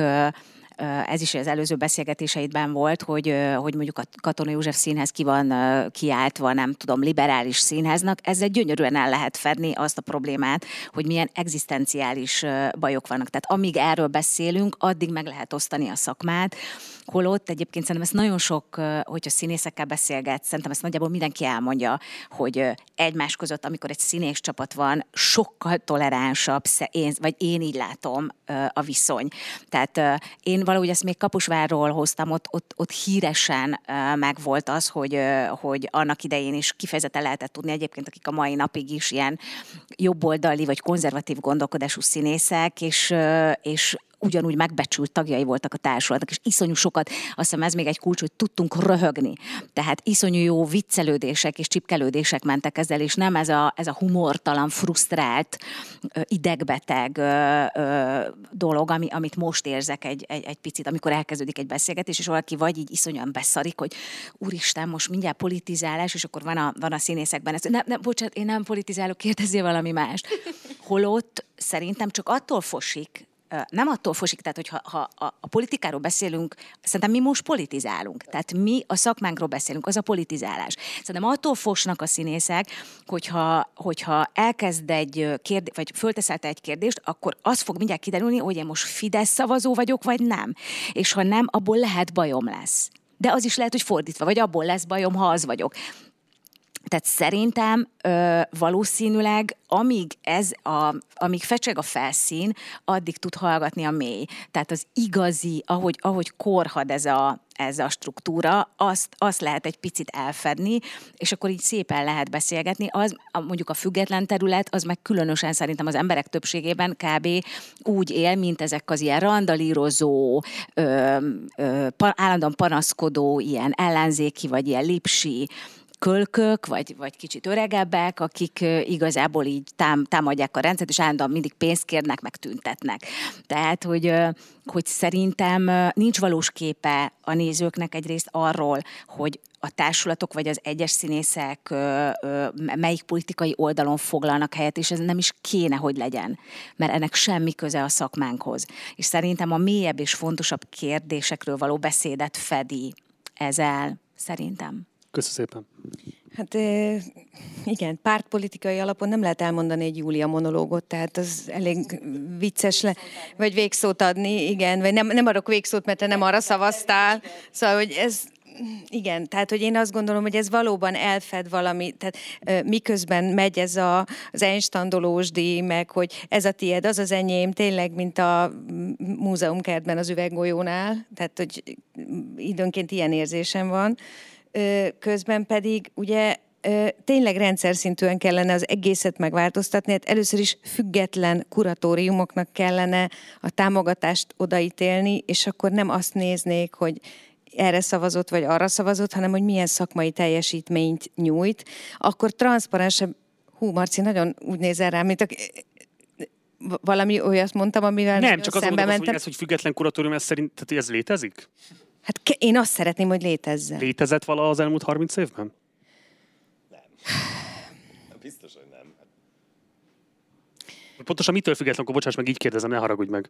ez is az előző beszélgetéseidben volt, hogy, hogy mondjuk a Katona József Színház ki van kiáltva, nem tudom, liberális színháznak, ezzel gyönyörűen el lehet fedni azt a problémát, hogy milyen egzisztenciális bajok vannak. Tehát amíg erről beszélünk, addig meg lehet osztani a szakmát, holott egyébként szerintem ezt nagyon sok, hogyha színészekkel beszélget, szerintem ezt nagyjából mindenki elmondja, hogy egymás között, amikor egy színész csapat van, sokkal toleránsabb, én, vagy én így látom a viszony. Tehát én valahogy ezt még Kapusvárról hoztam, ott, ott, ott híresen megvolt az, hogy, hogy annak idején is kifejezetten lehetett tudni egyébként, akik a mai napig is ilyen jobboldali vagy konzervatív gondolkodású színészek, és, és ugyanúgy megbecsült tagjai voltak a társulatnak, és iszonyú sokat, azt hiszem ez még egy kulcs, hogy tudtunk röhögni. Tehát iszonyú jó viccelődések és csipkelődések mentek ezzel, és nem ez a, ez a humortalan, frusztrált, idegbeteg dolog, ami, amit most érzek egy, egy, egy picit, amikor elkezdődik egy beszélgetés, és valaki vagy így iszonyúan beszarik, hogy úristen, most mindjárt politizálás, és akkor van a, van a színészekben ez, nem, nem, bocsánat, én nem politizálok, kérdezzél valami mást. Holott szerintem csak attól fosik, nem attól fosik, tehát hogyha ha a, a politikáról beszélünk, szerintem mi most politizálunk. Tehát mi a szakmánkról beszélünk, az a politizálás. Szerintem attól fosnak a színészek, hogyha, hogyha elkezd egy kérdés, vagy fölteszel egy kérdést, akkor az fog mindjárt kiderülni, hogy én most Fidesz szavazó vagyok, vagy nem. És ha nem, abból lehet bajom lesz. De az is lehet, hogy fordítva, vagy abból lesz bajom, ha az vagyok. Tehát szerintem ö, valószínűleg amíg ez a, amíg fecseg a felszín, addig tud hallgatni a mély. Tehát az igazi, ahogy, ahogy korhad ez a, ez a struktúra, azt, azt lehet egy picit elfedni, és akkor így szépen lehet beszélgetni. Az, mondjuk a független terület, az meg különösen szerintem az emberek többségében kb. úgy él, mint ezek az ilyen randalírozó, ö, ö, állandóan panaszkodó, ilyen ellenzéki, vagy ilyen lipsi, kölkök, vagy, vagy kicsit öregebbek, akik igazából így tám, támadják a rendszert, és állandóan mindig pénzt kérnek, meg tüntetnek. Tehát, hogy, hogy szerintem nincs valós képe a nézőknek egyrészt arról, hogy a társulatok vagy az egyes színészek melyik politikai oldalon foglalnak helyet, és ez nem is kéne, hogy legyen, mert ennek semmi köze a szakmánkhoz. És szerintem a mélyebb és fontosabb kérdésekről való beszédet fedi ez el, szerintem. Köszönöm szépen. Hát igen, pártpolitikai alapon nem lehet elmondani egy Júlia monológot, tehát az elég vicces le, vagy végszót adni, igen, vagy nem, nem adok végszót, mert te nem arra szavaztál, szóval, hogy ez, igen, tehát hogy én azt gondolom, hogy ez valóban elfed valami, tehát miközben megy ez a, az díj, meg hogy ez a tied, az az enyém, tényleg, mint a múzeumkertben az üveggolyónál, tehát hogy időnként ilyen érzésem van, közben pedig ugye tényleg rendszer szintűen kellene az egészet megváltoztatni, hát először is független kuratóriumoknak kellene a támogatást odaítélni, és akkor nem azt néznék, hogy erre szavazott, vagy arra szavazott, hanem hogy milyen szakmai teljesítményt nyújt, akkor transzparensebb, hú, Marci, nagyon úgy nézel rám, mint a, valami olyat mondtam, amivel Nem, csak azt mondom, hogy ez, hogy független kuratórium, ez szerint, tehát ez létezik? Hát én azt szeretném, hogy létezzen. Létezett vala az elmúlt 30 évben? Nem. Biztos, hogy nem. Pontosan mitől független, akkor bocsáss meg, így kérdezem, ne haragudj meg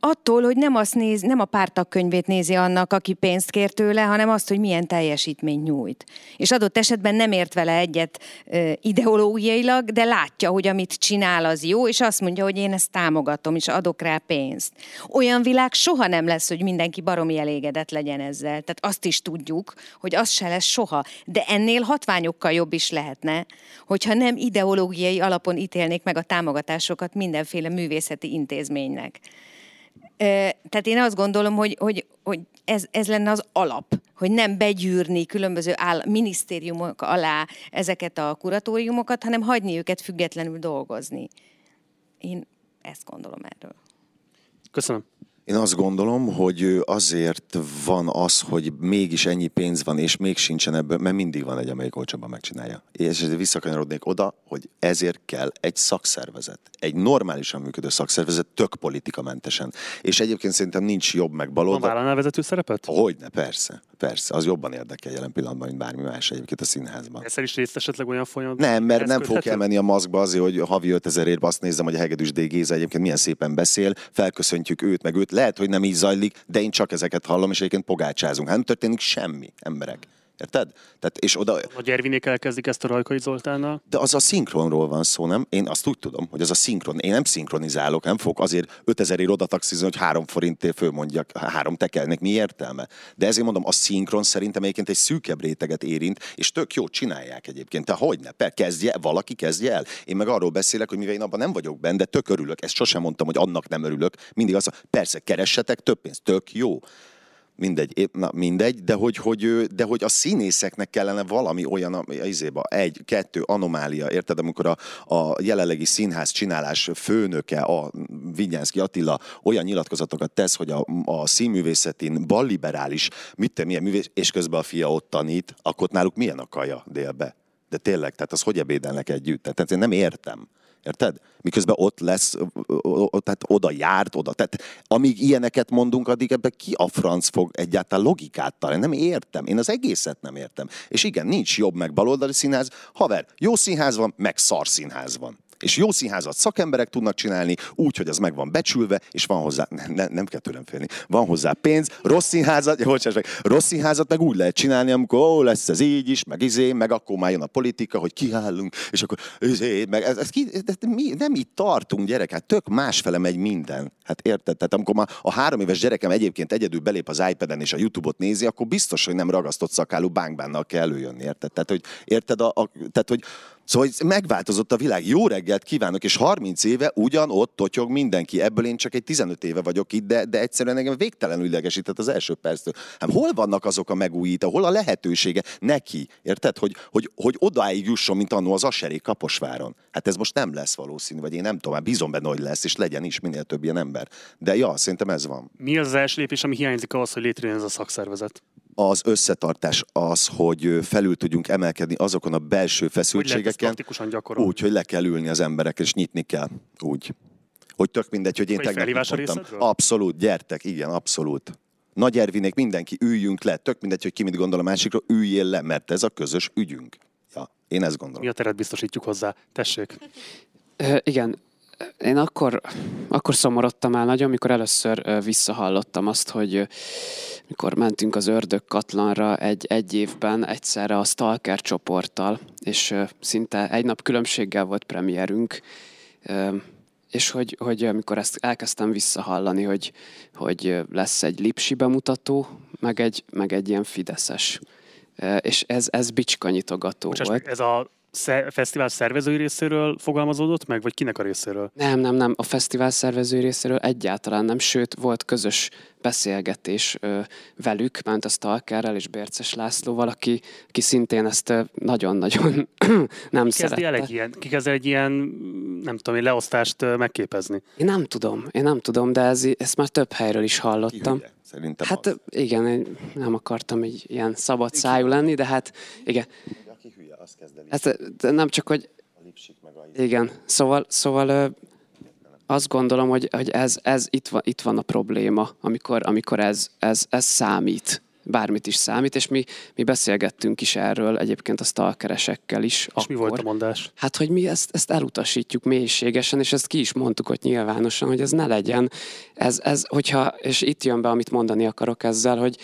attól, hogy nem, azt néz, nem a pártak könyvét nézi annak, aki pénzt kér tőle, hanem azt, hogy milyen teljesítmény nyújt. És adott esetben nem ért vele egyet ideológiailag, de látja, hogy amit csinál az jó, és azt mondja, hogy én ezt támogatom, és adok rá pénzt. Olyan világ soha nem lesz, hogy mindenki baromi elégedett legyen ezzel. Tehát azt is tudjuk, hogy az se lesz soha. De ennél hatványokkal jobb is lehetne, hogyha nem ideológiai alapon ítélnék meg a támogatásokat mindenféle művészeti intézménynek. Tehát én azt gondolom, hogy, hogy, hogy ez, ez lenne az alap, hogy nem begyűrni különböző áll, minisztériumok alá ezeket a kuratóriumokat, hanem hagyni őket függetlenül dolgozni. Én ezt gondolom erről. Köszönöm. Én azt gondolom, hogy azért van az, hogy mégis ennyi pénz van, és még sincsen ebből, mert mindig van egy, amelyik olcsóban megcsinálja. És visszakanyarodnék oda, hogy ezért kell egy szakszervezet. Egy normálisan működő szakszervezet, tök politikamentesen. És egyébként szerintem nincs jobb meg baloldal. Van vállalnál vezető szerepet? Hogyne, persze. Persze, az jobban érdekel jelen pillanatban, mint bármi más egyébként a színházban. Ezzel is részt esetleg olyan folyamat? Nem, mert nem fogok elmenni a maszkba azért, hogy havi 5000 ért azt nézem, hogy a Hegedűs D. Géza egyébként milyen szépen beszél, felköszöntjük őt, meg őt. Lehet, hogy nem így zajlik, de én csak ezeket hallom, és egyébként pogácsázunk. Hát nem történik semmi, emberek. Érted? Tehát, és oda... A Gyervinék elkezdik ezt a Rajkai Zoltánnal. De az a szinkronról van szó, nem? Én azt úgy tudom, hogy az a szinkron. Én nem szinkronizálok, nem fogok azért 5000 ér oda taxizni, hogy három forintért fölmondjak, három tekelnek. Mi értelme? De ezért mondom, a szinkron szerintem egyébként egy szűkebb réteget érint, és tök jó csinálják egyébként. Te hogy ne? Per, kezdje, valaki kezdje el. Én meg arról beszélek, hogy mivel én abban nem vagyok benne, de tök örülök. Ezt sosem mondtam, hogy annak nem örülök. Mindig az, persze, keressetek több pénzt, tök jó mindegy, na, mindegy, de hogy, hogy, de hogy a színészeknek kellene valami olyan, a izéba, egy, kettő anomália, érted, amikor a, a jelenlegi színház csinálás főnöke, a Vigyánszki Attila olyan nyilatkozatokat tesz, hogy a, a színművészetén balliberális, mit te, milyen művész, és közben a fia ott tanít, akkor náluk milyen a kaja délbe? De tényleg, tehát az hogy ebédelnek együtt? Tehát én nem értem. Érted? Miközben ott lesz, tehát oda járt, oda. Tehát amíg ilyeneket mondunk, addig ebbe ki a franc fog egyáltalán logikát találni. Nem értem. Én az egészet nem értem. És igen, nincs jobb meg baloldali színház. Haver, jó színház van, meg szar színház van. És jó színházat szakemberek tudnak csinálni, úgy, hogy az meg van becsülve, és van hozzá, ne, nem kell tőlem félni, van hozzá pénz, rossz színházat, [LAUGHS] bocsáss meg, rossz színházat meg úgy lehet csinálni, amikor ó, lesz ez így is, meg izé, meg akkor már jön a politika, hogy kiállunk, és akkor izé, meg ez, ez ki, de mi, nem itt tartunk, gyerek, hát tök másfele megy minden. Hát érted? Tehát amikor már a három éves gyerekem egyébként egyedül belép az iPad-en és a YouTube-ot nézi, akkor biztos, hogy nem ragasztott szakálú bánkbánnal kell előjönni, érted? Tehát, hogy, érted? A, a, tehát, hogy Szóval megváltozott a világ. Jó reggelt kívánok, és 30 éve ugyan ott totyog mindenki. Ebből én csak egy 15 éve vagyok itt, de, de egyszerűen engem végtelenül idegesített az első perctől. Hát hol vannak azok a megújító, hol a lehetősége neki, érted? Hogy, hogy, hogy odáig jusson, mint annó az Aseré Kaposváron. Hát ez most nem lesz valószínű, vagy én nem tudom, hát bízom benne, hogy lesz, és legyen is minél több ilyen ember. De ja, szerintem ez van. Mi az, az első lépés, ami hiányzik ahhoz, hogy létrejön ez a szakszervezet? Az összetartás az, hogy felül tudjunk emelkedni azokon a belső feszültségeken. Hogy úgy, hogy le kell ülni az emberek, és nyitni kell. Úgy. Hogy tök mindegy, hogy én Vagy tegnap mondtam. Abszolút, gyertek, igen, abszolút. Nagy Ervinék, mindenki üljünk le, tök mindegy, hogy ki mit gondol a másikról, üljél le, mert ez a közös ügyünk. Ja, én ezt gondolom. Mi a teret biztosítjuk hozzá? Tessék. Igen, én akkor, akkor szomorodtam el nagyon, amikor először visszahallottam azt, hogy mikor mentünk az ördög katlanra egy, egy évben egyszerre a Stalker csoporttal, és szinte egy nap különbséggel volt premierünk, és hogy, hogy amikor ezt elkezdtem visszahallani, hogy, hogy lesz egy lipsi bemutató, meg egy, meg egy ilyen fideszes. És ez, ez bicskanyitogató Bocsáss, volt. Ez a fesztivál szervezői részéről fogalmazódott meg, vagy kinek a részéről? Nem, nem, nem. A fesztivál szervezői részéről egyáltalán nem, sőt, volt közös beszélgetés ö, velük, ment a Stalkerrel és Bérces Lászlóval, aki, aki szintén ezt nagyon-nagyon [CLEARS THROAT] nem ki szerette. El egy ilyen, ki kezd egy ilyen, nem tudom, egy leosztást megképezni? Én nem tudom, én nem tudom, de ez, ezt már több helyről is hallottam. Szerintem hát az. igen, én nem akartam egy ilyen szabad szájú lenni, de hát igen azt kezd el Hát nem csak, hogy... A lipsik meg a... Igen, szóval, szóval azt gondolom, hogy, hogy ez, ez itt, van, itt van a probléma, amikor, amikor ez, ez, ez számít bármit is számít, és mi, mi beszélgettünk is erről egyébként a stalkeresekkel is. És akkor. mi volt a mondás? Hát, hogy mi ezt, ezt elutasítjuk mélységesen, és ezt ki is mondtuk ott nyilvánosan, hogy ez ne legyen. Ez, ez, hogyha, és itt jön be, amit mondani akarok ezzel, hogy,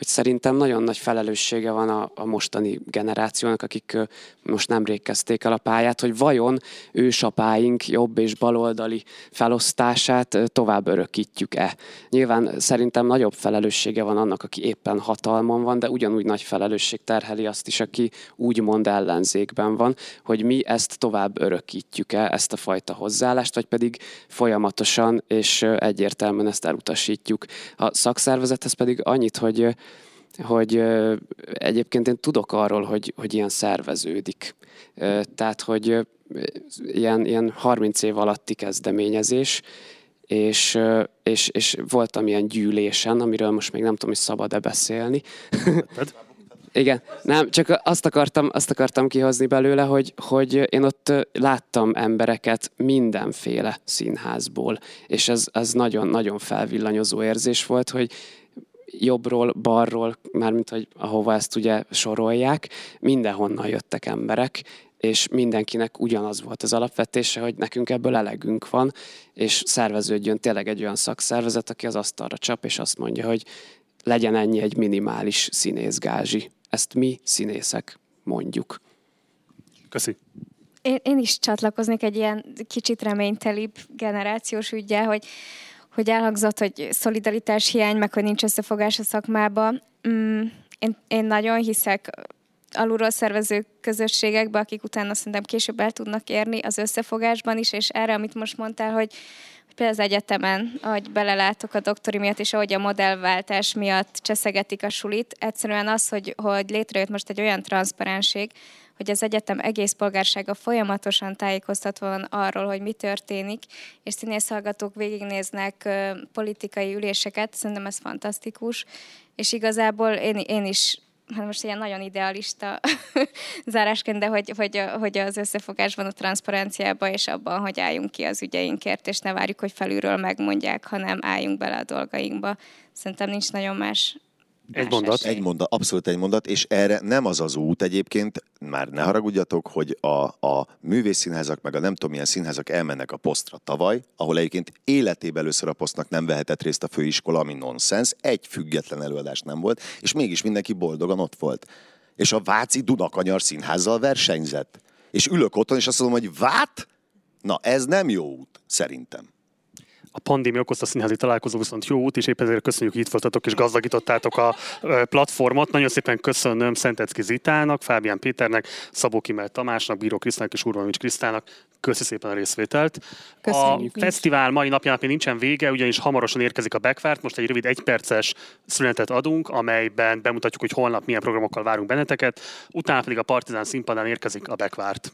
hogy szerintem nagyon nagy felelőssége van a, a mostani generációnak, akik most nem kezdték el a pályát, hogy vajon ősapáink jobb és baloldali felosztását tovább örökítjük-e. Nyilván szerintem nagyobb felelőssége van annak, aki éppen hatalmon van, de ugyanúgy nagy felelősség terheli azt is, aki úgymond ellenzékben van, hogy mi ezt tovább örökítjük-e, ezt a fajta hozzáállást, vagy pedig folyamatosan és egyértelműen ezt elutasítjuk. A szakszervezethez pedig annyit, hogy hogy egyébként én tudok arról, hogy, hogy ilyen szerveződik. Tehát, hogy ilyen, ilyen 30 év alatti kezdeményezés, és, és, és voltam ilyen gyűlésen, amiről most még nem tudom, hogy szabad-e beszélni. [LAUGHS] Igen, nem, csak azt akartam, azt akartam kihozni belőle, hogy, hogy én ott láttam embereket mindenféle színházból, és ez, ez nagyon-nagyon felvillanyozó érzés volt, hogy jobbról, balról, mármint hogy ahova ezt ugye sorolják, mindenhonnan jöttek emberek, és mindenkinek ugyanaz volt az alapvetése, hogy nekünk ebből elegünk van, és szerveződjön tényleg egy olyan szakszervezet, aki az asztalra csap, és azt mondja, hogy legyen ennyi egy minimális színészgázsi. Ezt mi színészek mondjuk. Köszi. Én, én is csatlakoznék egy ilyen kicsit reménytelibb generációs ügyel, hogy hogy elhangzott, hogy szolidaritás hiány, meg hogy nincs összefogás a szakmába. Mm, én, én nagyon hiszek alulról szervező közösségekbe, akik utána szerintem később el tudnak érni az összefogásban is, és erre, amit most mondtál, hogy például az egyetemen, ahogy belelátok a doktori miatt, és ahogy a modellváltás miatt cseszegetik a sulit, egyszerűen az, hogy, hogy létrejött most egy olyan transzparenség, hogy az egyetem egész polgársága folyamatosan tájékoztatva van arról, hogy mi történik, és színészhallgatók végignéznek politikai üléseket, szerintem ez fantasztikus, és igazából én, én is hát most ilyen nagyon idealista [LAUGHS] zárásként, de hogy, hogy, hogy az összefogásban, a transzparenciában és abban, hogy álljunk ki az ügyeinkért, és ne várjuk, hogy felülről megmondják, hanem álljunk bele a dolgainkba. Szerintem nincs nagyon más Egy mondat. Egy mondat, abszolút egy mondat, és erre nem az az út egyébként, már ne haragudjatok, hogy a, a művészszínházak, meg a nem tudom milyen színházak elmennek a posztra tavaly, ahol egyébként életében először a posztnak nem vehetett részt a főiskola, ami nonsens, egy független előadás nem volt, és mégis mindenki boldogan ott volt. És a Váci Dunakanyar színházzal versenyzett. És ülök otthon, és azt mondom, hogy vát? Na, ez nem jó út, szerintem. A pandémia okozta színházi találkozó viszont jó út, és épp ezért köszönjük, hogy itt voltatok és gazdagítottátok a platformot. Nagyon szépen köszönöm Szentecki Zitának, Fábián Péternek, Szabó Kimel Tamásnak, Bíró Krisztának és Urvanovics Krisztának. Köszi szépen a részvételt. Köszönjük. A fesztivál mai napjának még nincsen vége, ugyanis hamarosan érkezik a Backfart. Most egy rövid egyperces szünetet adunk, amelyben bemutatjuk, hogy holnap milyen programokkal várunk benneteket. Utána pedig a Partizán színpadán érkezik a Backfart.